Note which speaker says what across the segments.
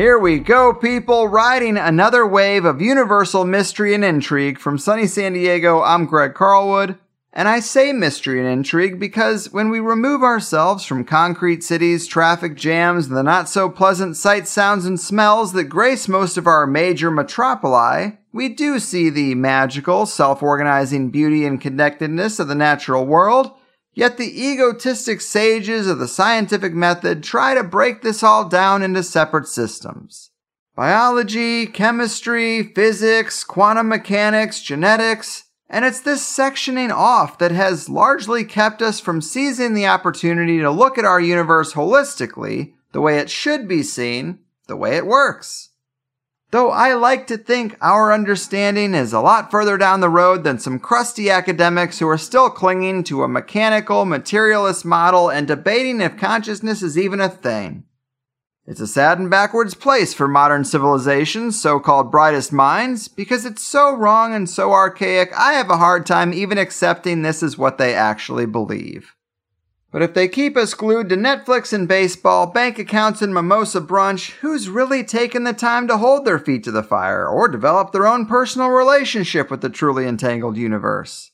Speaker 1: Here we go, people, riding another wave of universal mystery and intrigue from sunny San Diego. I'm Greg Carlwood. And I say mystery and intrigue because when we remove ourselves from concrete cities, traffic jams, and the not so pleasant sights, sounds, and smells that grace most of our major metropoli, we do see the magical, self organizing beauty and connectedness of the natural world. Yet the egotistic sages of the scientific method try to break this all down into separate systems. Biology, chemistry, physics, quantum mechanics, genetics, and it's this sectioning off that has largely kept us from seizing the opportunity to look at our universe holistically, the way it should be seen, the way it works. Though I like to think our understanding is a lot further down the road than some crusty academics who are still clinging to a mechanical, materialist model and debating if consciousness is even a thing. It's a sad and backwards place for modern civilization's so called brightest minds because it's so wrong and so archaic, I have a hard time even accepting this is what they actually believe. But if they keep us glued to Netflix and baseball, bank accounts and mimosa brunch, who's really taken the time to hold their feet to the fire or develop their own personal relationship with the truly entangled universe?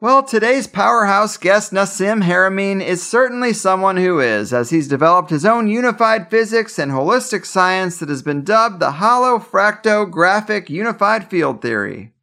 Speaker 1: Well, today's powerhouse guest, Nassim Haramein, is certainly someone who is, as he's developed his own unified physics and holistic science that has been dubbed the holofractographic unified field theory.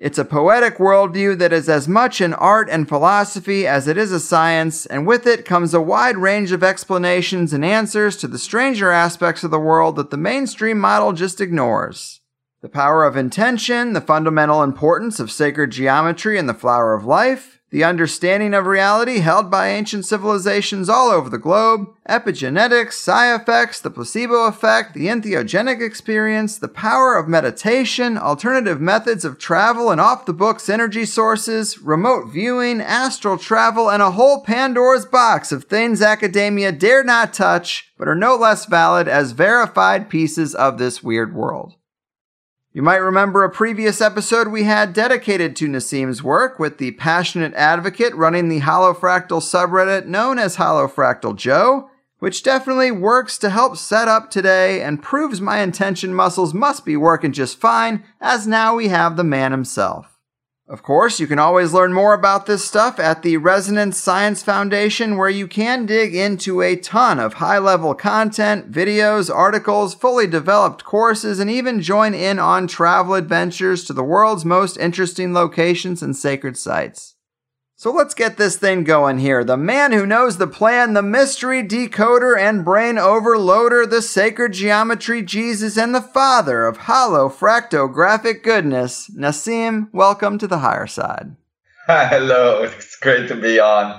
Speaker 1: It's a poetic worldview that is as much an art and philosophy as it is a science, and with it comes a wide range of explanations and answers to the stranger aspects of the world that the mainstream model just ignores. The power of intention, the fundamental importance of sacred geometry and the flower of life, the understanding of reality held by ancient civilizations all over the globe, epigenetics, psi effects, the placebo effect, the entheogenic experience, the power of meditation, alternative methods of travel and off the books energy sources, remote viewing, astral travel, and a whole Pandora's box of things academia dare not touch, but are no less valid as verified pieces of this weird world. You might remember a previous episode we had dedicated to Nassim's work with the passionate advocate running the Holofractal subreddit known as Holofractal Joe, which definitely works to help set up today and proves my intention muscles must be working just fine, as now we have the man himself. Of course, you can always learn more about this stuff at the Resonance Science Foundation, where you can dig into a ton of high level content, videos, articles, fully developed courses, and even join in on travel adventures to the world's most interesting locations and sacred sites. So let's get this thing going here. The man who knows the plan, the mystery decoder and brain overloader, the sacred geometry Jesus, and the father of holofractographic goodness. Nassim, welcome to the higher side.
Speaker 2: Hello, it's great to be on.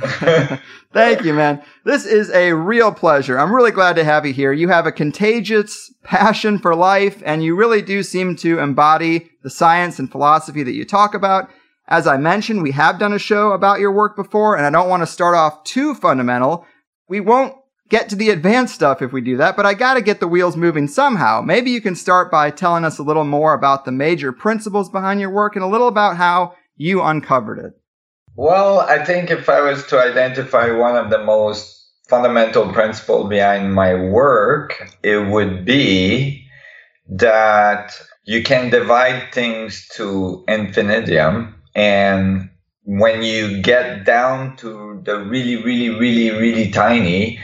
Speaker 1: Thank you, man. This is a real pleasure. I'm really glad to have you here. You have a contagious passion for life, and you really do seem to embody the science and philosophy that you talk about. As I mentioned, we have done a show about your work before, and I don't want to start off too fundamental. We won't
Speaker 3: get to the advanced stuff if we do that, but I gotta get the wheels moving somehow. Maybe you can start by telling us a little more about the major principles behind your work and a little about how you uncovered it.
Speaker 2: Well, I think if I was to identify one of the most fundamental principle behind my work, it would be that you can divide things to infinitum and when you get down to the really, really, really, really tiny,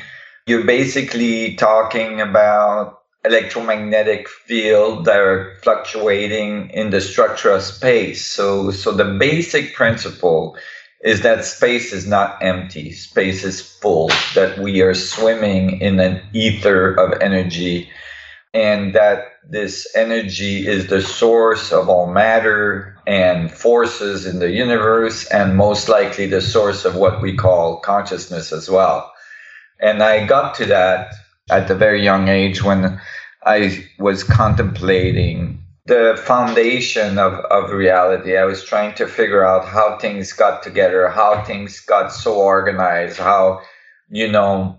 Speaker 2: you're basically talking about electromagnetic field that are fluctuating in the structure of space. So, so the basic principle is that space is not empty. Space is full, that we are swimming in an ether of energy, and that this energy is the source of all matter and forces in the universe, and most likely the source of what we call consciousness as well. And I got to that at a very young age when I was contemplating the foundation of, of reality. I was trying to figure out how things got together, how things got so organized, how, you know,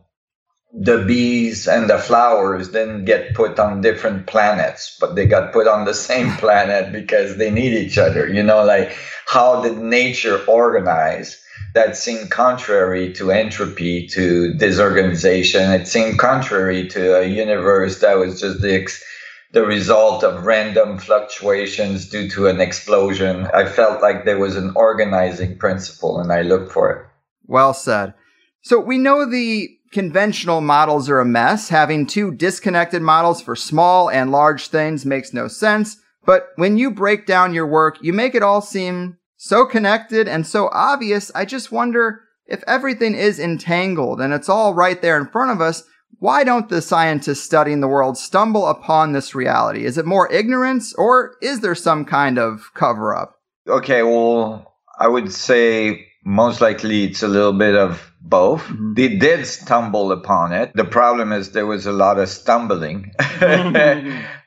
Speaker 2: the bees and the flowers didn't get put on different planets, but they got put on the same planet because they need each other. You know, like how did nature organize? That seemed contrary to entropy, to disorganization. It seemed contrary to a universe that was just the ex- the result of random fluctuations due to an explosion. I felt like there was an organizing principle and I looked for it.
Speaker 3: Well said. So we know the conventional models are a mess. Having two disconnected models for small and large things makes no sense. But when you break down your work, you make it all seem so connected and so obvious. I just wonder if everything is entangled and it's all right there in front of us why don't the scientists studying the world stumble upon this reality? Is it more ignorance or is there some kind of cover up?
Speaker 2: Okay, well, I would say most likely it's a little bit of both. Mm-hmm. They did stumble upon it. The problem is there was a lot of stumbling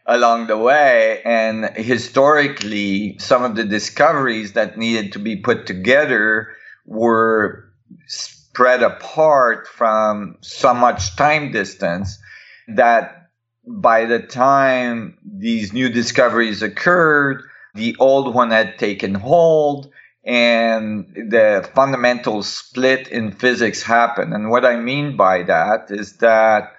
Speaker 2: along the way. And historically, some of the discoveries that needed to be put together were spread apart from so much time distance that by the time these new discoveries occurred, the old one had taken hold and the fundamental split in physics happened. And what I mean by that is that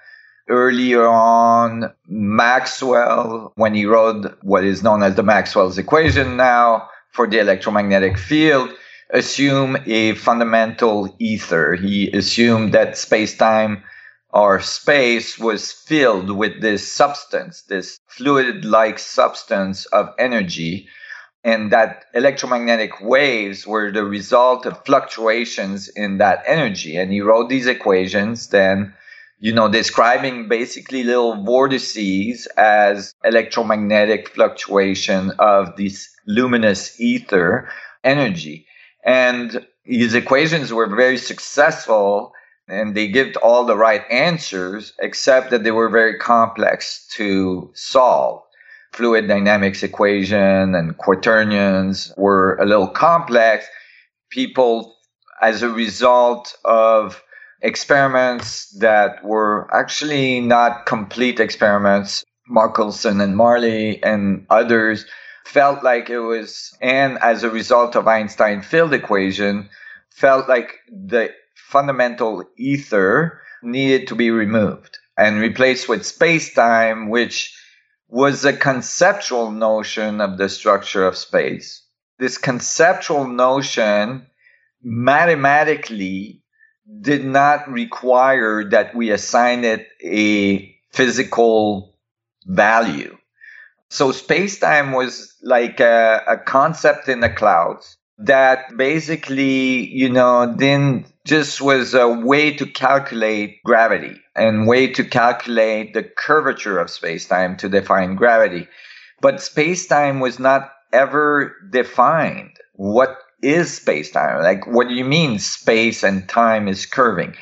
Speaker 2: earlier on, Maxwell, when he wrote what is known as the Maxwell's equation now for the electromagnetic field, assume a fundamental ether. He assumed that space time or space was filled with this substance, this fluid like substance of energy, and that electromagnetic waves were the result of fluctuations in that energy. And he wrote these equations then. You know, describing basically little vortices as electromagnetic fluctuation of this luminous ether energy. And his equations were very successful and they give all the right answers, except that they were very complex to solve. Fluid dynamics equation and quaternions were a little complex. People, as a result of experiments that were actually not complete experiments, Michelson and Morley and others, felt like it was, and as a result of Einstein field equation, felt like the fundamental ether needed to be removed and replaced with space-time, which was a conceptual notion of the structure of space. This conceptual notion mathematically did not require that we assign it a physical value. So space time was like a, a, concept in the clouds that basically, you know, then just was a way to calculate gravity and way to calculate the curvature of space time to define gravity. But space time was not ever defined. What is space time? Like, what do you mean space and time is curving?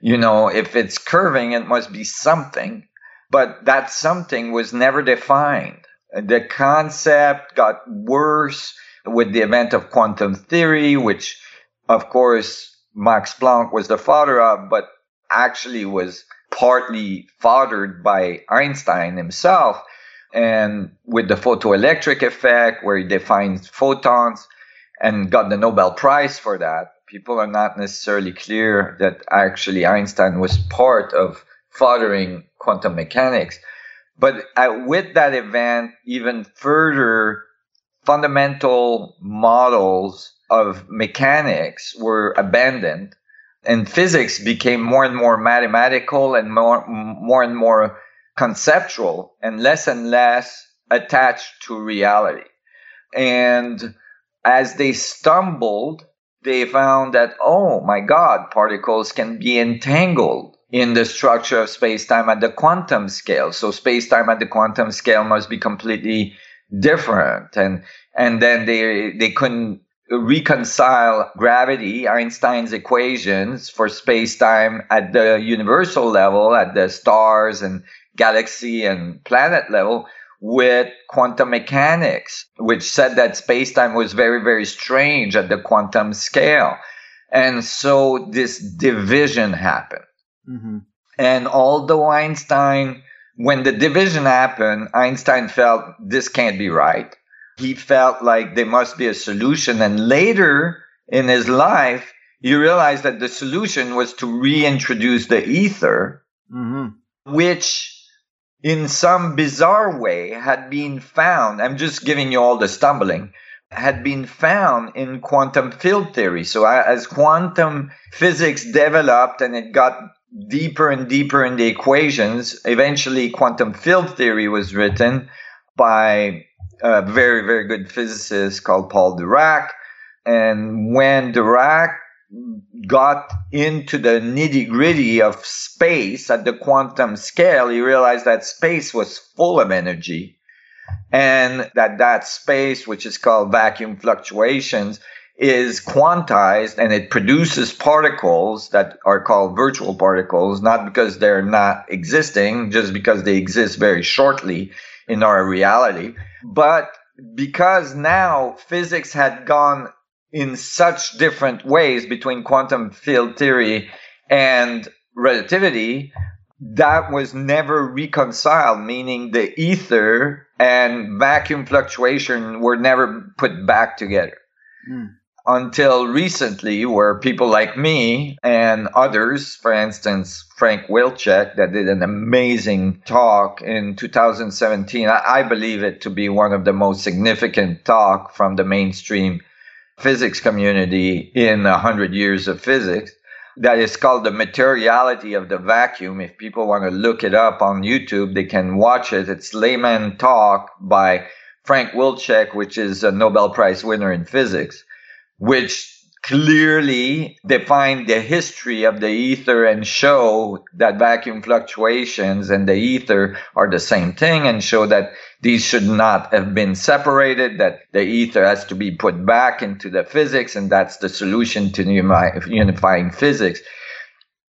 Speaker 2: You know, if it's curving, it must be something, but that something was never defined the concept got worse with the event of quantum theory, which, of course, Max Planck was the father of, but actually was partly fathered by Einstein himself, and with the photoelectric effect, where he defines photons and got the Nobel Prize for that. People are not necessarily clear that actually Einstein was part of fathering quantum mechanics. But uh, with that event, even further fundamental models of mechanics were abandoned and physics became more and more mathematical and more, more and more conceptual and less and less attached to reality. And as they stumbled, they found that, oh my God, particles can be entangled in the structure of space-time at the quantum scale. So space-time at the quantum scale must be completely different. And, and then they, they couldn't reconcile gravity, Einstein's equations for space-time at the universal level, at the stars and galaxy and planet level with quantum mechanics, which said that space-time was very, very strange at the quantum scale. And so this division happened. Mm-hmm. And although Einstein, when the division happened, Einstein felt this can't be right. He felt like there must be a solution. And later in his life, he realized that the solution was to reintroduce the ether, mm-hmm. which in some bizarre way had been found. I'm just giving you all the stumbling had been found in quantum field theory. So as quantum physics developed and it got deeper and deeper in the equations, eventually quantum field theory was written by a very, very good physicist called Paul Dirac. And when Dirac got into the nitty gritty of space at the quantum scale, he realized that space was full of energy and that that space, which is called vacuum fluctuations, is quantized and it produces particles that are called virtual particles, not because they're not existing, just because they exist very shortly in our reality. But because now physics had gone in such different ways between quantum field theory and relativity, that was never reconciled, meaning the ether and vacuum fluctuation were never put back together. Mm until recently, where people like me and others, for instance, Frank Wilczek, that did an amazing talk in 2017. I believe it to be one of the most significant talk from the mainstream physics community in a hundred years of physics. That is called the materiality of the vacuum. If people want to look it up on YouTube, they can watch it. It's layman talk by Frank Wilczek, which is a Nobel Prize winner in physics which clearly define the history of the ether and show that vacuum fluctuations and the ether are the same thing and show that these should not have been separated, that the ether has to be put back into the physics, and that's the solution to unifying physics.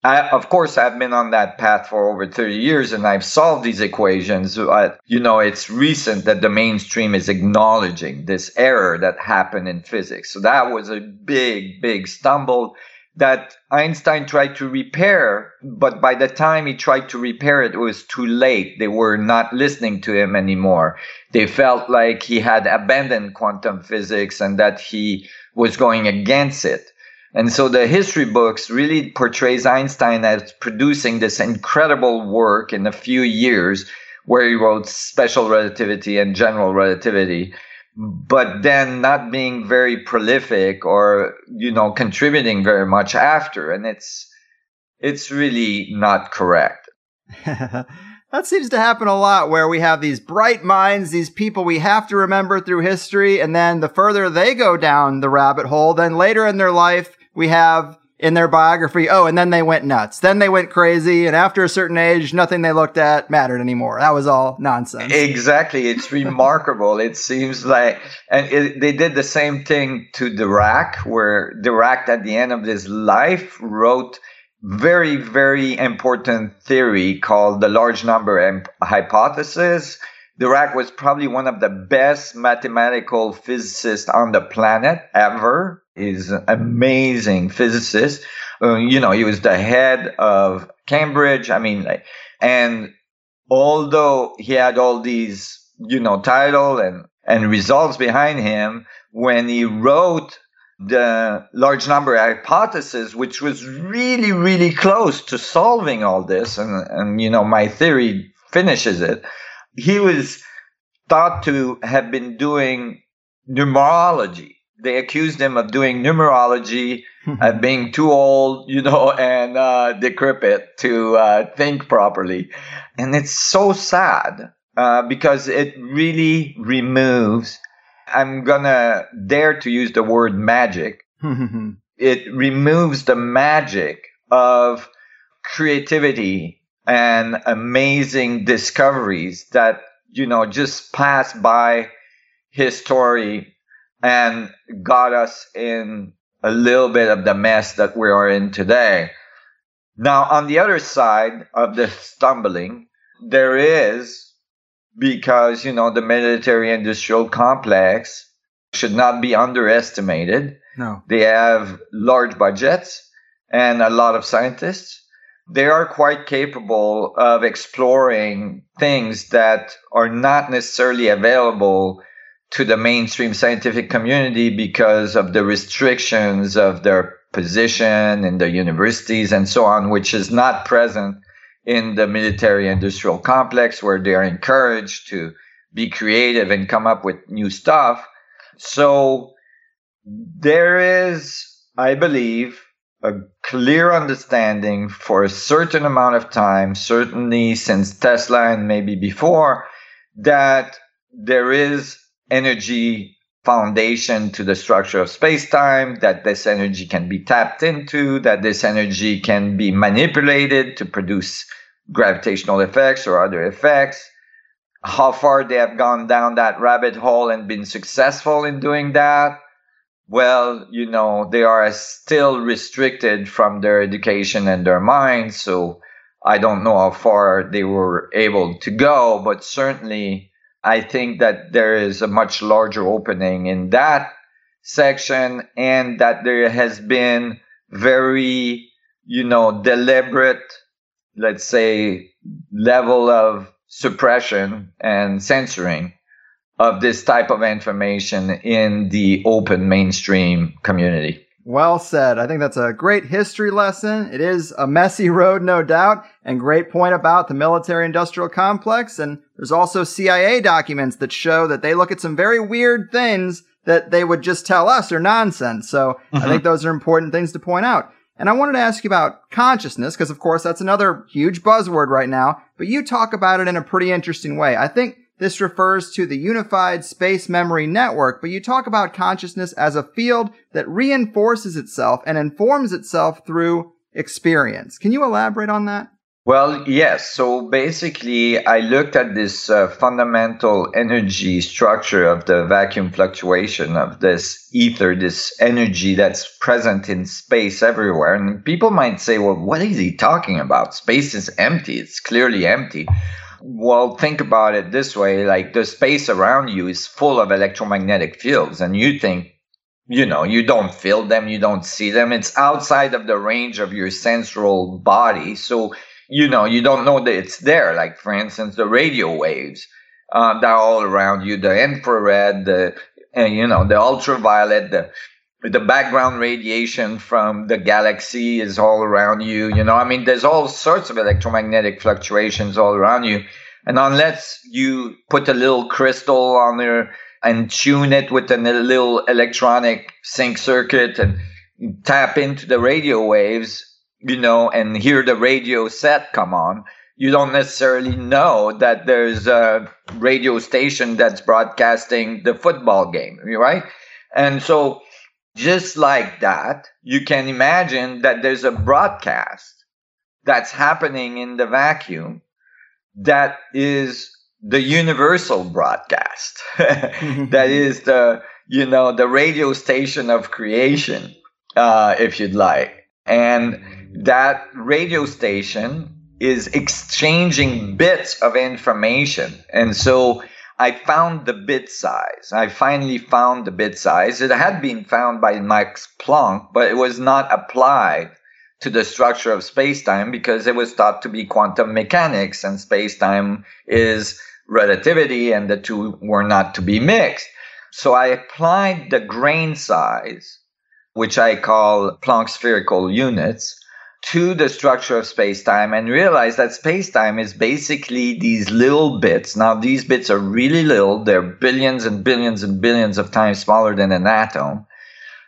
Speaker 2: I, of course, I've been on that path for over 30 years and I've solved these equations. But, you know, it's recent that the mainstream is acknowledging this error that happened in physics. So that was a big, big stumble that Einstein tried to repair. But by the time he tried to repair it, it was too late. They were not listening to him anymore. They felt like he had abandoned quantum physics and that he was going against it. And so the history books really portrays Einstein as producing this incredible work in a few years where he wrote special relativity and general relativity, but then not being very prolific or, you know, contributing very much after. And it's, it's really not correct.
Speaker 1: that seems to happen a lot where we have these bright minds, these people we have to remember through history, and then the further they go down the rabbit hole, then later in their life, we have in their biography, oh, and then they went nuts. Then they went crazy. And after a certain age, nothing they looked at mattered anymore. That was all nonsense.
Speaker 2: Exactly. It's remarkable. It seems like, and it, they did the same thing to Dirac, where Dirac at the end of his life wrote very, very important theory called the large number hypothesis. Dirac was probably one of the best mathematical physicists on the planet ever is an amazing physicist. Uh, you know, he was the head of Cambridge. I mean, and although he had all these, you know, title and, and results behind him, when he wrote the large number hypothesis, which was really, really close to solving all this, and, and you know, my theory finishes it. He was thought to have been doing numerology. They accused him of doing numerology, uh, being too old, you know, and uh, decrepit to uh, think properly. And it's so sad uh, because it really removes I'm gonna dare to use the word magic. it removes the magic of creativity and amazing discoveries that, you know, just passed by history and got us in a little bit of the mess that we are in today. Now, on the other side of the stumbling, there is because you know the military industrial complex should not be underestimated.
Speaker 1: No.
Speaker 2: They have large budgets and a lot of scientists. They are quite capable of exploring things that are not necessarily available to the mainstream scientific community because of the restrictions of their position in the universities and so on, which is not present in the military industrial complex where they're encouraged to be creative and come up with new stuff. So there is, I believe, a clear understanding for a certain amount of time, certainly since Tesla and maybe before, that there is energy foundation to the structure of space-time, that this energy can be tapped into, that this energy can be manipulated to produce gravitational effects or other effects, how far they have gone down that rabbit hole and been successful in doing that. Well, you know, they are still restricted from their education and their minds. So I don't know how far they were able to go, but certainly I think that there is a much larger opening in that section and that there has been very, you know, deliberate let's say, level of suppression and censoring of this type of information in the open mainstream community.
Speaker 1: Well said. I think that's a great history lesson. It is a messy road, no doubt, and great point about the military industrial complex. And there's also CIA documents that show that they look at some very weird things that they would just tell us are nonsense. So mm-hmm. I think those are important things to point out. And I wanted to ask you about consciousness, because of course that's another huge buzzword right now, but you talk about it in a pretty interesting way. I think this refers to the unified space memory network, but you talk about consciousness as a field that reinforces itself and informs itself through experience. Can you elaborate on that?
Speaker 2: Well, yes. So basically, I looked at this uh, fundamental energy structure of the vacuum fluctuation of this ether, this energy that's present in space everywhere. And people might say, well, what is he talking about? Space is empty. It's clearly empty. Well, think about it this way like the space around you is full of electromagnetic fields, and you think, you know, you don't feel them, you don't see them. It's outside of the range of your sensual body. So, you know, you don't know that it's there. Like, for instance, the radio waves uh, that are all around you, the infrared, the, you know, the ultraviolet, the, the background radiation from the galaxy is all around you. You know, I mean, there's all sorts of electromagnetic fluctuations all around you. And unless you put a little crystal on there and tune it with a little electronic sync circuit and tap into the radio waves, you know, and hear the radio set come on, you don't necessarily know that there's a radio station that's broadcasting the football game, right? And so, just like that, you can imagine that there's a broadcast that's happening in the vacuum that is the universal broadcast. that is the, you know, the radio station of creation, uh, if you'd like. And that radio station is exchanging bits of information. And so I found the bit size. I finally found the bit size. It had been found by Max Planck, but it was not applied to the structure of space-time because it was thought to be quantum mechanics and space-time is relativity and the two were not to be mixed. So I applied the grain size, which I call Planck spherical units, to the structure of space-time and realize that space-time is basically these little bits. Now these bits are really little. They're billions and billions and billions of times smaller than an atom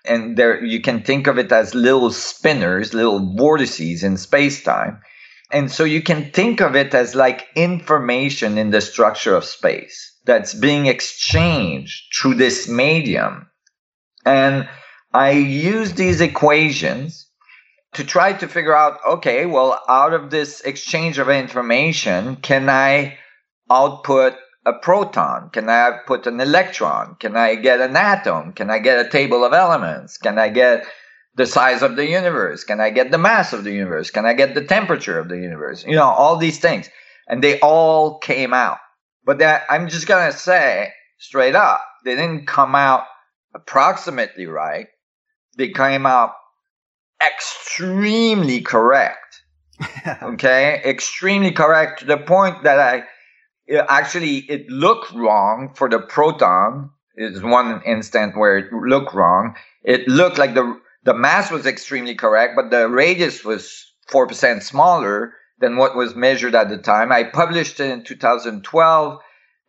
Speaker 2: and there you can think of it as little spinners, little vortices in space-time. And so you can think of it as like information in the structure of space that's being exchanged through this medium. And I use these equations to try to figure out okay, well, out of this exchange of information, can I output a proton? Can I put an electron? Can I get an atom? Can I get a table of elements? Can I get the size of the universe? Can I get the mass of the universe? Can I get the temperature of the universe? You know, all these things. And they all came out. But that, I'm just going to say straight up, they didn't come out approximately right. They came out extremely correct. okay? Extremely correct to the point that I, actually it looked wrong for the proton is one instant where it looked wrong it looked like the the mass was extremely correct but the radius was 4% smaller than what was measured at the time i published it in 2012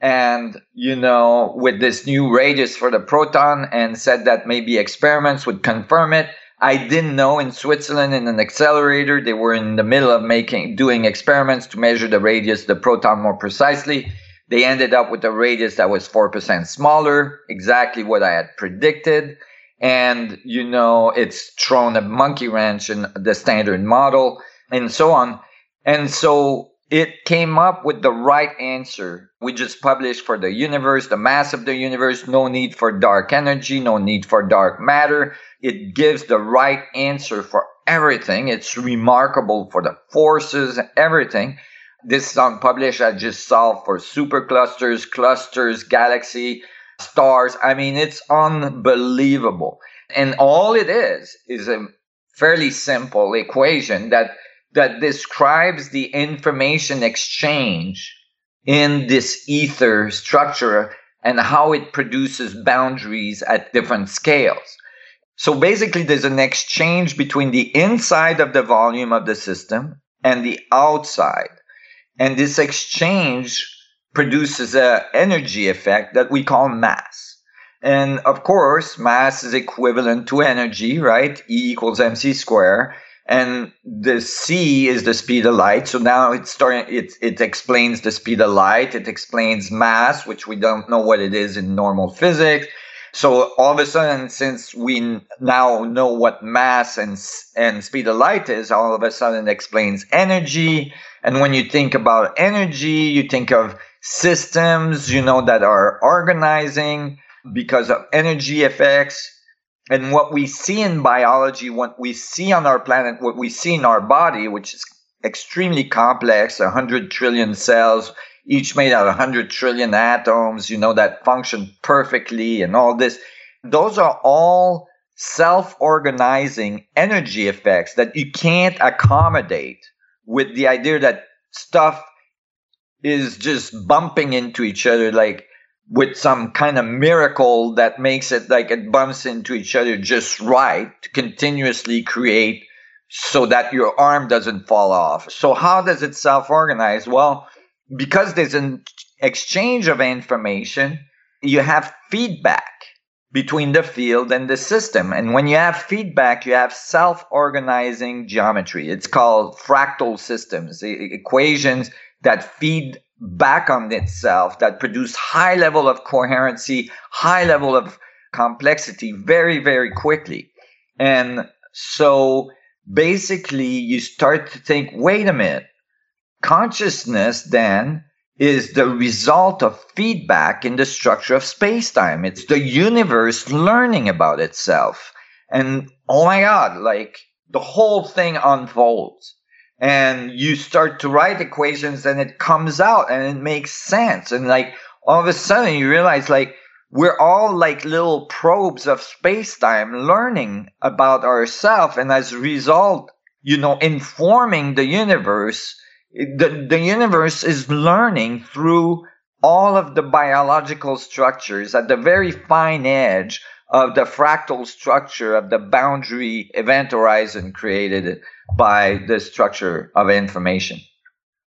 Speaker 2: and you know with this new radius for the proton and said that maybe experiments would confirm it I didn't know in Switzerland in an accelerator they were in the middle of making doing experiments to measure the radius the proton more precisely. They ended up with a radius that was 4% smaller, exactly what I had predicted. And you know, it's thrown a monkey wrench in the standard model and so on. And so it came up with the right answer. We just published for the universe, the mass of the universe, no need for dark energy, no need for dark matter it gives the right answer for everything. It's remarkable for the forces, everything. This is unpublished. I just solved for superclusters, clusters, galaxy, stars. I mean, it's unbelievable. And all it is is a fairly simple equation that that describes the information exchange in this ether structure and how it produces boundaries at different scales. So basically, there's an exchange between the inside of the volume of the system and the outside. And this exchange produces an energy effect that we call mass. And of course, mass is equivalent to energy, right? E equals mc square. And the c is the speed of light. So now it's starting, it, it explains the speed of light. It explains mass, which we don't know what it is in normal physics. So all of a sudden, since we now know what mass and and speed of light is, all of a sudden it explains energy. And when you think about energy, you think of systems, you know, that are organizing because of energy effects. And what we see in biology, what we see on our planet, what we see in our body, which is extremely complex, 100 trillion cells, each made out of 100 trillion atoms, you know, that function perfectly and all this. Those are all self organizing energy effects that you can't accommodate with the idea that stuff is just bumping into each other like with some kind of miracle that makes it like it bumps into each other just right to continuously create so that your arm doesn't fall off. So how does it self organize? Well, because there's an exchange of information, you have feedback between the field and the system. And when you have feedback, you have self organizing geometry. It's called fractal systems, equations that feed back on itself, that produce high level of coherency, high level of complexity very, very quickly. And so basically, you start to think wait a minute, Consciousness then is the result of feedback in the structure of space-time. It's the universe learning about itself. And oh my God, like the whole thing unfolds. And you start to write equations and it comes out and it makes sense. And like all of a sudden you realize like we're all like little probes of space-time learning about ourselves. And as a result, you know, informing the universe. The, the universe is learning through all of the biological structures at the very fine edge of the fractal structure of the boundary event horizon created by the structure of information.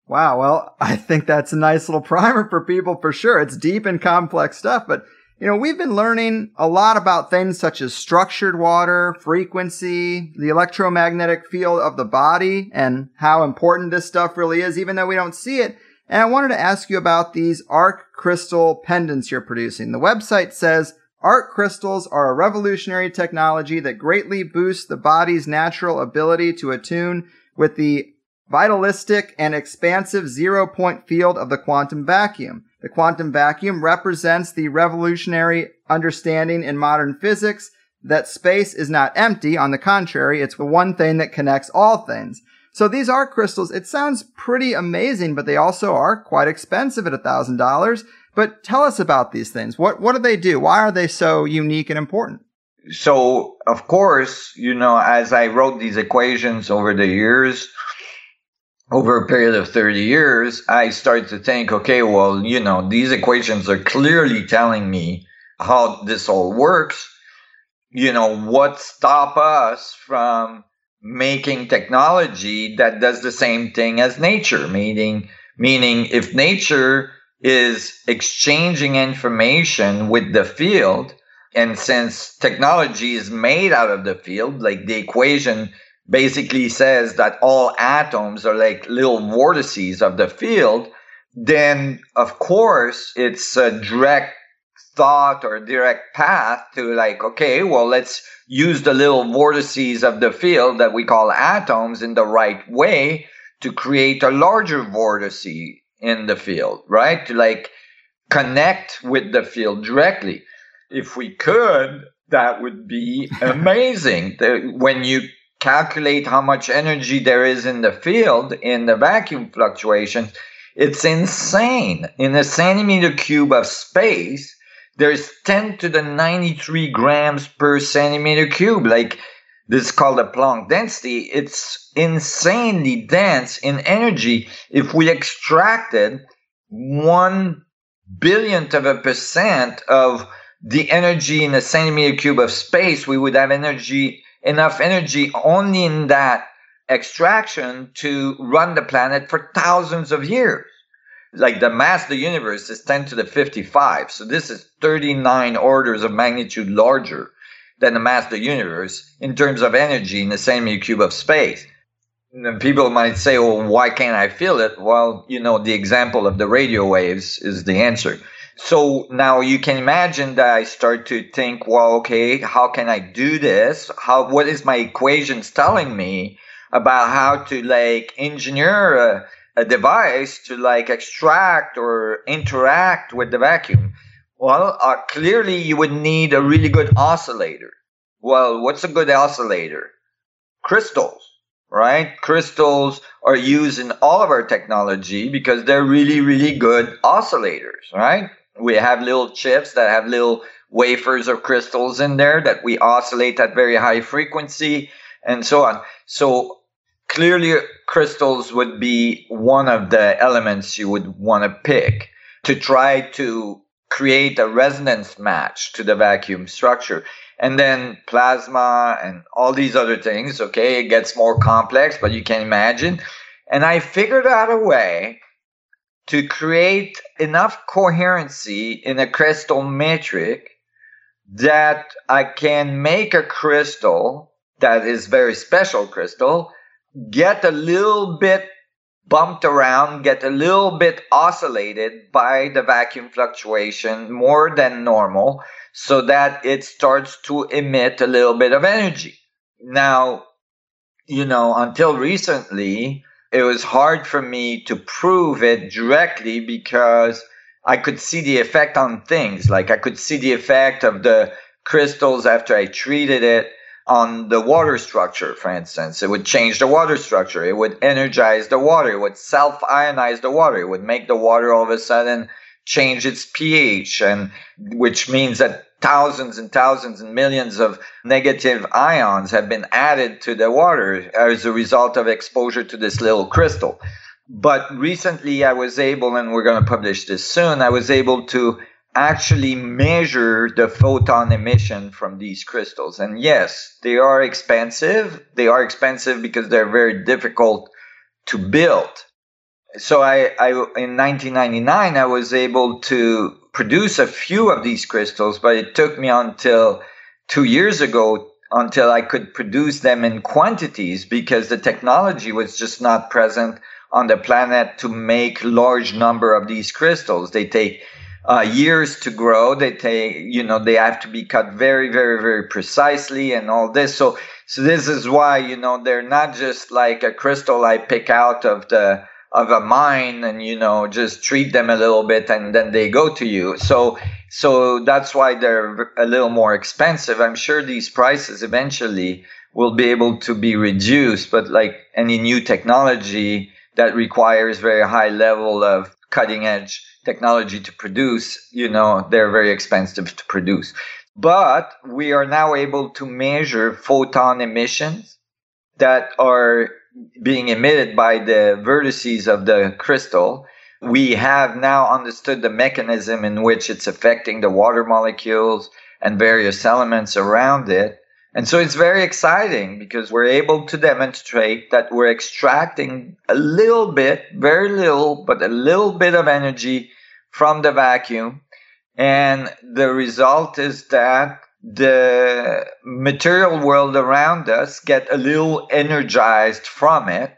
Speaker 1: Wow. Well, I think that's a nice little primer for people for sure. It's deep and complex stuff, but you know, we've been learning a lot about things such as structured water, frequency, the electromagnetic field of the body, and how important this stuff really is, even though we don't see it. And I wanted to ask you about these ARK crystal pendants you're producing. The website says ARK crystals are a revolutionary technology that greatly boosts the body's natural ability to attune with the vitalistic and expansive zero point field of the quantum vacuum. The quantum vacuum represents the revolutionary understanding in modern physics that space is not empty. On the contrary, it's the one thing that connects all things. So these ARK crystals, it sounds pretty amazing, but they also are quite expensive at a thousand dollars. But tell us about these things. What, what do they do? Why are they so unique and important?
Speaker 2: So, of course, you know, as I wrote these equations over the years, over a period of 30 years, I started to think, okay, well, you know, these equations are clearly telling me how this all works. You know, what stop us from making technology that does the same thing as nature? Meaning, meaning if nature is exchanging information with the field, and since technology is made out of the field, like the equation basically says that all atoms are like little vortices of the field, then of course it's a direct thought or direct path to like, okay, well, let's use the little vortices of the field that we call atoms in the right way to create a larger vortice in the field, right? To like connect with the field directly. If we could, that would be amazing. when you calculate how much energy there is in the field in the vacuum fluctuations, it's insane. In a centimeter cube of space, there's 10 to the 93 grams per centimeter cube. Like this is called a Planck density. It's insanely dense in energy. If we extracted one billionth of a percent of the energy in a centimeter cube of space, we would have energy enough energy only in that extraction to run the planet for thousands of years. Like the mass of the universe is 10 to the 55. So this is 39 orders of magnitude larger than the mass of the universe in terms of energy in the centimeter cube of space. And people might say, well, why can't I feel it? Well, you know, the example of the radio waves is the answer. So now you can imagine that I start to think, well, okay, how can I do this? How, what is my equations telling me about how to like engineer a, a device to like extract or interact with the vacuum? Well, uh, clearly you would need a really good oscillator. Well, what's a good oscillator? Crystals, right? Crystals are used in all of our technology because they're really, really good oscillators, right? we have little chips that have little wafers of crystals in there that we oscillate at very high frequency and so on. So clearly crystals would be one of the elements you would want to pick to try to create a resonance match to the vacuum structure. And then plasma and all these other things, okay, it gets more complex, but you can imagine. And I figured out a way to create enough coherency in a crystal metric that I can make a crystal that is very special crystal get a little bit bumped around, get a little bit oscillated by the vacuum fluctuation more than normal so that it starts to emit a little bit of energy. Now, you know, until recently, it was hard for me to prove it directly because I could see the effect on things. Like I could see the effect of the crystals after I treated it on the water structure, for instance. It would change the water structure. It would energize the water. It would self ionize the water. It would make the water all of a sudden change its pH and which means that thousands and thousands and millions of negative ions have been added to the water as a result of exposure to this little crystal. But recently I was able, and we're going to publish this soon, I was able to actually measure the photon emission from these crystals. And yes, they are expensive. They are expensive because they're very difficult to build. So I, I in 1999, I was able to produce a few of these crystals, but it took me until two years ago until I could produce them in quantities because the technology was just not present on the planet to make large number of these crystals. They take uh, years to grow. They take, you know, they have to be cut very, very, very precisely and all this. So, so this is why, you know, they're not just like a crystal I pick out of the, of a mine and you know just treat them a little bit and then they go to you so so that's why they're a little more expensive i'm sure these prices eventually will be able to be reduced but like any new technology that requires very high level of cutting edge technology to produce you know they're very expensive to produce but we are now able to measure photon emissions that are being emitted by the vertices of the crystal. We have now understood the mechanism in which it's affecting the water molecules and various elements around it. And so it's very exciting because we're able to demonstrate that we're extracting a little bit, very little, but a little bit of energy from the vacuum. And the result is that the material world around us get a little energized from it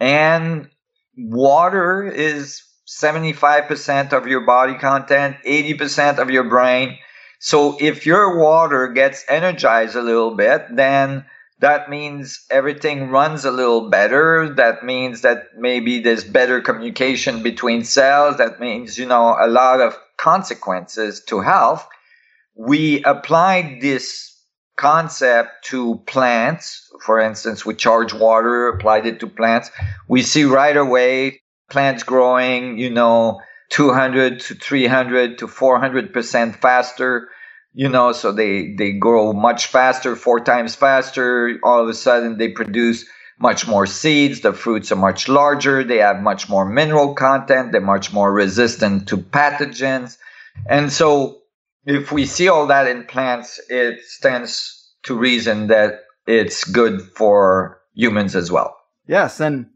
Speaker 2: and water is 75% of your body content 80% of your brain so if your water gets energized a little bit then that means everything runs a little better that means that maybe there's better communication between cells that means you know a lot of consequences to health we applied this concept to plants. For instance, we charge water, applied it to plants. We see right away plants growing, you know, 200 to 300 to 400% faster, you know, so they, they grow much faster, four times faster. All of a sudden they produce much more seeds. The fruits are much larger. They have much more mineral content. They're much more resistant to pathogens. And so if we see all that in plants, it stands to reason that it's good for humans as well.
Speaker 1: Yes, and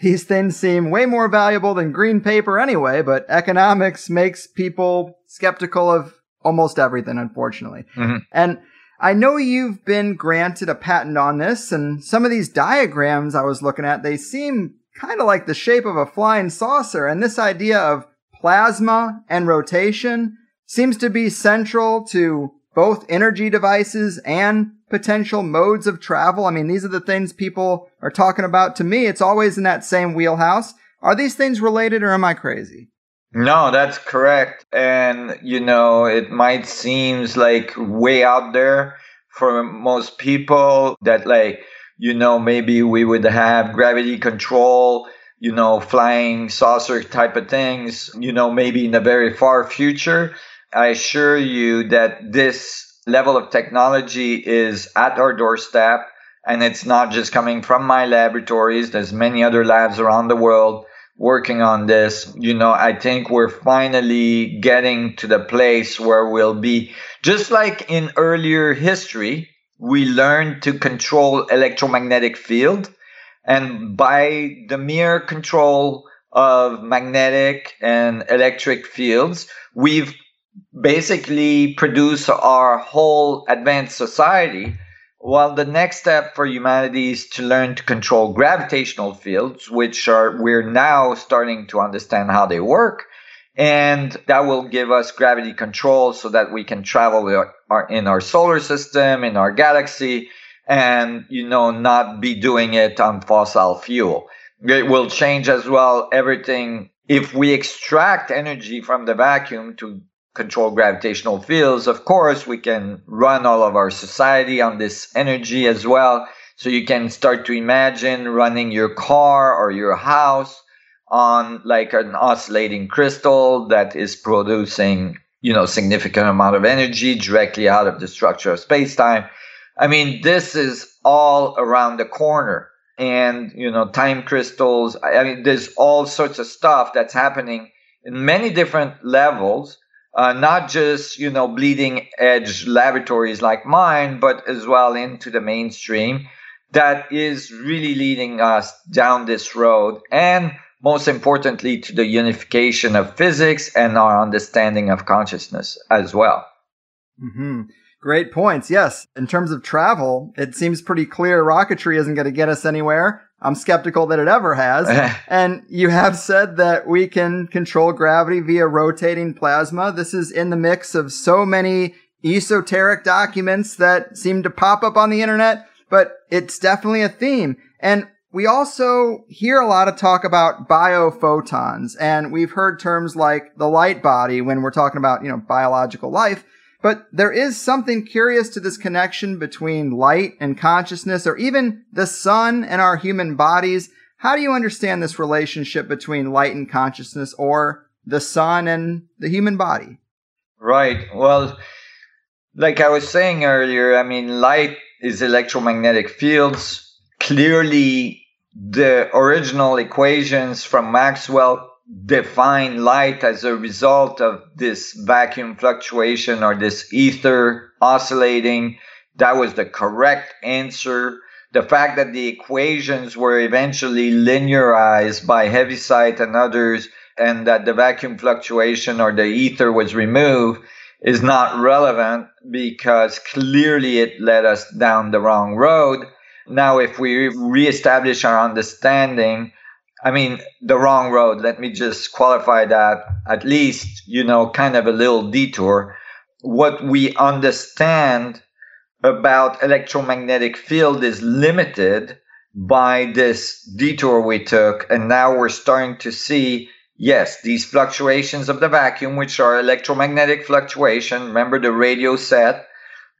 Speaker 1: these things seem way more valuable than green paper anyway, but economics makes people skeptical of almost everything, unfortunately. Mm-hmm. And I know you've been granted a patent on this, and some of these diagrams I was looking at, they seem kind of like the shape of a flying saucer, and this idea of plasma and rotation seems to be central to both energy devices and potential modes of travel. I mean, these are the things people are talking about. To me, it's always in that same wheelhouse. Are these things related or am I crazy?
Speaker 2: No, that's correct. And, you know, it might seem like way out there for most people that like, you know, maybe we would have gravity control, you know, flying saucer type of things, you know, maybe in the very far future. I assure you that this level of technology is at our doorstep and it's not just coming from my laboratories. There's many other labs around the world working on this. You know, I think we're finally getting to the place where we'll be just like in earlier history, we learned to control electromagnetic field and by the mere control of magnetic and electric fields, we've basically produce our whole advanced society. Well, the next step for humanity is to learn to control gravitational fields, which are we're now starting to understand how they work. And that will give us gravity control so that we can travel in our solar system, in our galaxy, and, you know, not be doing it on fossil fuel. It will change as well everything. If we extract energy from the vacuum to control gravitational fields, of course, we can run all of our society on this energy as well. So you can start to imagine running your car or your house on like an oscillating crystal that is producing you know, significant amount of energy directly out of the structure of space time. I mean, this is all around the corner. And, you know, time crystals. I mean, there's all sorts of stuff that's happening in many different levels, uh, not just, you know, bleeding edge laboratories like mine, but as well into the mainstream that is really leading us down this road. And most importantly, to the unification of physics and our understanding of consciousness as well.
Speaker 1: Mm-hmm. Great points. Yes. In terms of travel, it seems pretty clear rocketry isn't going to get us anywhere. I'm skeptical that it ever has. and you have said that we can control gravity via rotating plasma. This is in the mix of so many esoteric documents that seem to pop up on the internet, but it's definitely a theme. And we also hear a lot of talk about biophotons, and we've heard terms like the light body when we're talking about, you know, biological life. But there is something curious to this connection between light and consciousness, or even the sun and our human bodies. How do you understand this relationship between light and consciousness, or the sun and the human body?
Speaker 2: Right. Well, like I was saying earlier, I mean, light is electromagnetic fields. Clearly, the original equations from Maxwell define light as a result of this vacuum fluctuation or this ether oscillating. That was the correct answer. The fact that the equations were eventually linearized by Heaviside and others, and that the vacuum fluctuation or the ether was removed, is not relevant because clearly it led us down the wrong road. Now, if we reestablish our understanding, I mean, the wrong road, let me just qualify that at least, you know, kind of a little detour. What we understand about electromagnetic field is limited by this detour we took. And now we're starting to see, yes, these fluctuations of the vacuum, which are electromagnetic fluctuation. Remember the radio set,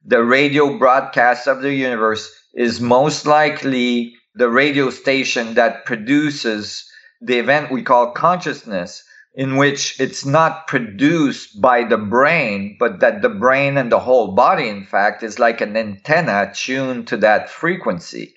Speaker 2: the radio broadcast of the universe is most likely the radio station that produces the event we call consciousness, in which it's not produced by the brain, but that the brain and the whole body, in fact, is like an antenna tuned to that frequency.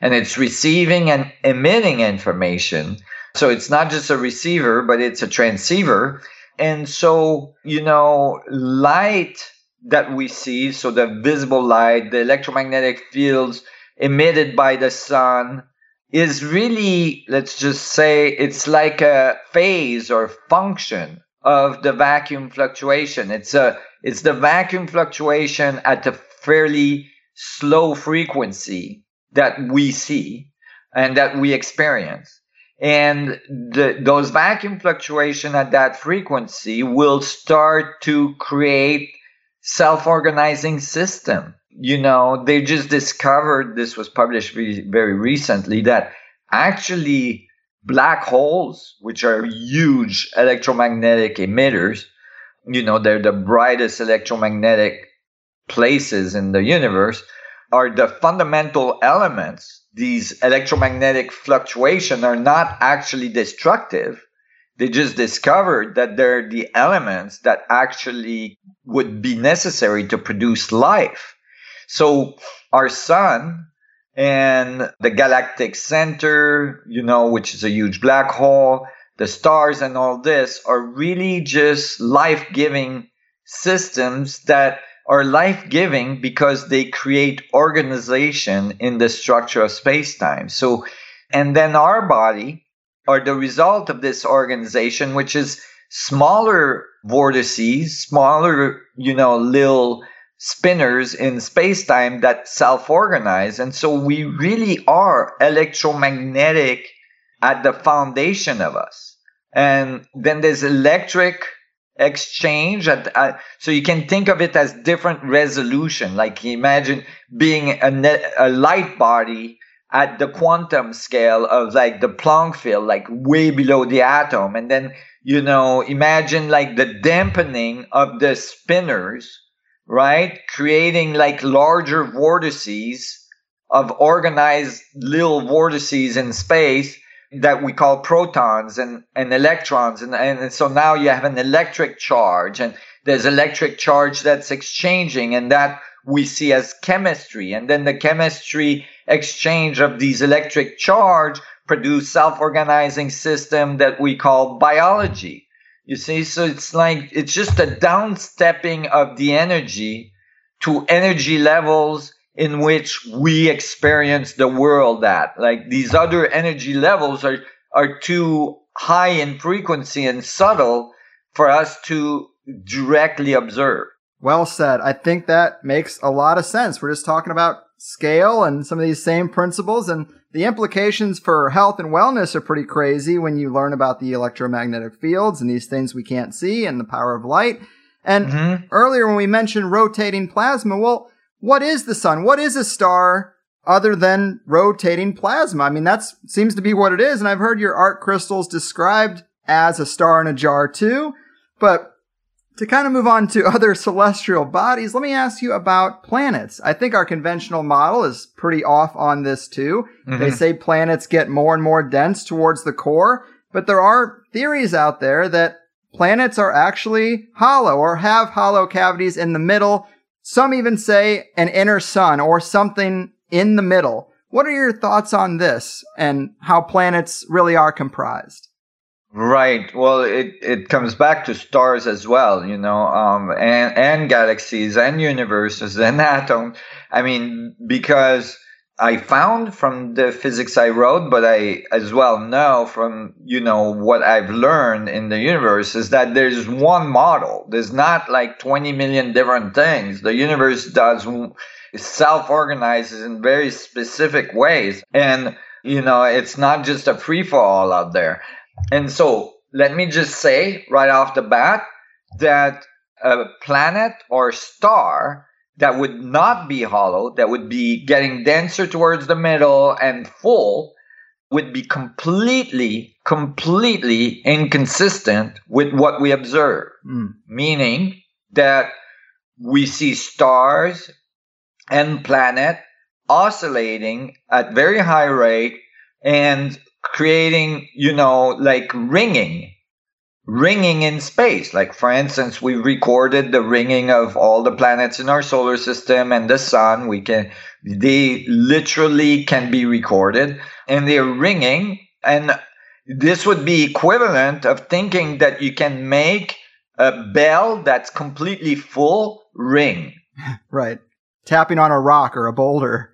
Speaker 2: And it's receiving and emitting information. So it's not just a receiver, but it's a transceiver. And so, you know, light that we see, so the visible light, the electromagnetic fields emitted by the sun, is really, let's just say, it's like a phase or function of the vacuum fluctuation. It's a, it's the vacuum fluctuation at a fairly slow frequency that we see and that we experience. And the, those vacuum fluctuation at that frequency will start to create self-organizing system. You know, they just discovered this was published very recently that actually black holes, which are huge electromagnetic emitters, you know, they're the brightest electromagnetic places in the universe, are the fundamental elements. These electromagnetic fluctuations are not actually destructive they just discovered that they're the elements that actually would be necessary to produce life. So our sun and the galactic center, you know, which is a huge black hole, the stars and all this are really just life-giving systems that are life-giving because they create organization in the structure of space-time. So, and then our body are the result of this organization, which is smaller vortices, smaller, you know, little spinners in space-time that self-organize. And so we really are electromagnetic at the foundation of us. And then there's electric exchange at, at, so you can think of it as different resolution like imagine being a, a light body at the quantum scale of like the Planck field, like way below the atom. And then, you know, imagine like the dampening of the spinners, right? Creating like larger vortices of organized little vortices in space that we call protons and, and electrons. And, and so now you have an electric charge and there's electric charge that's exchanging and that we see as chemistry. And then the chemistry exchange of these electric charge produce self-organizing system that we call biology. You see, so it's like, it's just a downstepping of the energy to energy levels in which we experience the world at. Like these other energy levels are, are too high in frequency and subtle for us to directly observe.
Speaker 1: Well said. I think that makes a lot of sense. We're just talking about scale and some of these same principles and the implications for health and wellness are pretty crazy when you learn about the electromagnetic fields and these things we can't see and the power of light. And mm-hmm. earlier when we mentioned rotating plasma, well, what is the sun? What is a star other than rotating plasma? I mean, that seems to be what it is. And I've heard your ARK crystals described as a star in a jar too. But to kind of move on to other celestial bodies, let me ask you about planets. I think our conventional model is pretty off on this too. Mm-hmm. They say planets get more and more dense towards the core, but there are theories out there that planets are actually hollow or have hollow cavities in the middle some even say an inner sun or something in the middle. What are your thoughts on this and how planets really are comprised?
Speaker 2: Right. Well, it, it comes back to stars as well, you know, um, and, and galaxies and universes and atoms. I mean, because I found from the physics I wrote, but I as well know from, you know, what I've learned in the universe is that there's one model. There's not like 20 million different things. The universe does self organizes in very specific ways. And, you know, it's not just a free for all out there. And so let me just say right off the bat that a planet or star that would not be hollow, that would be getting denser towards the middle and full, would be completely, completely inconsistent with what we observe. Mm. Meaning that we see stars and planet oscillating at very high rate and creating, you know, like ringing ringing in space. Like, for instance, we recorded the ringing of all the planets in our solar system and the sun. We can, they literally can be recorded and they're ringing. And this would be equivalent of thinking that you can make a bell that's completely full ring.
Speaker 1: right. Tapping on a rock or a boulder.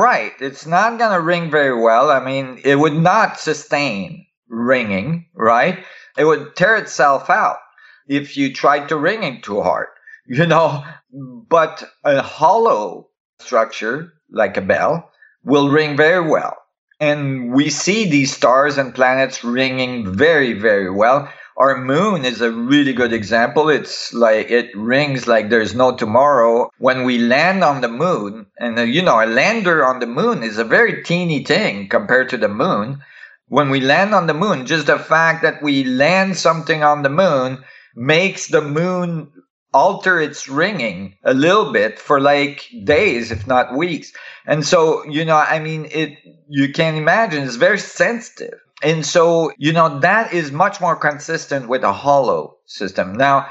Speaker 2: Right. It's not going to ring very well. I mean, it would not sustain ringing, right? it would tear itself out if you tried to ring it too hard, you know. But a hollow structure, like a bell, will ring very well. And we see these stars and planets ringing very, very well. Our moon is a really good example. It's like it rings like there's no tomorrow. When we land on the moon, and uh, you know, a lander on the moon is a very teeny thing compared to the moon when we land on the moon, just the fact that we land something on the moon makes the moon alter its ringing a little bit for like days, if not weeks. And so, you know, I mean, it, you can imagine it's very sensitive. And so, you know, that is much more consistent with a hollow system. Now,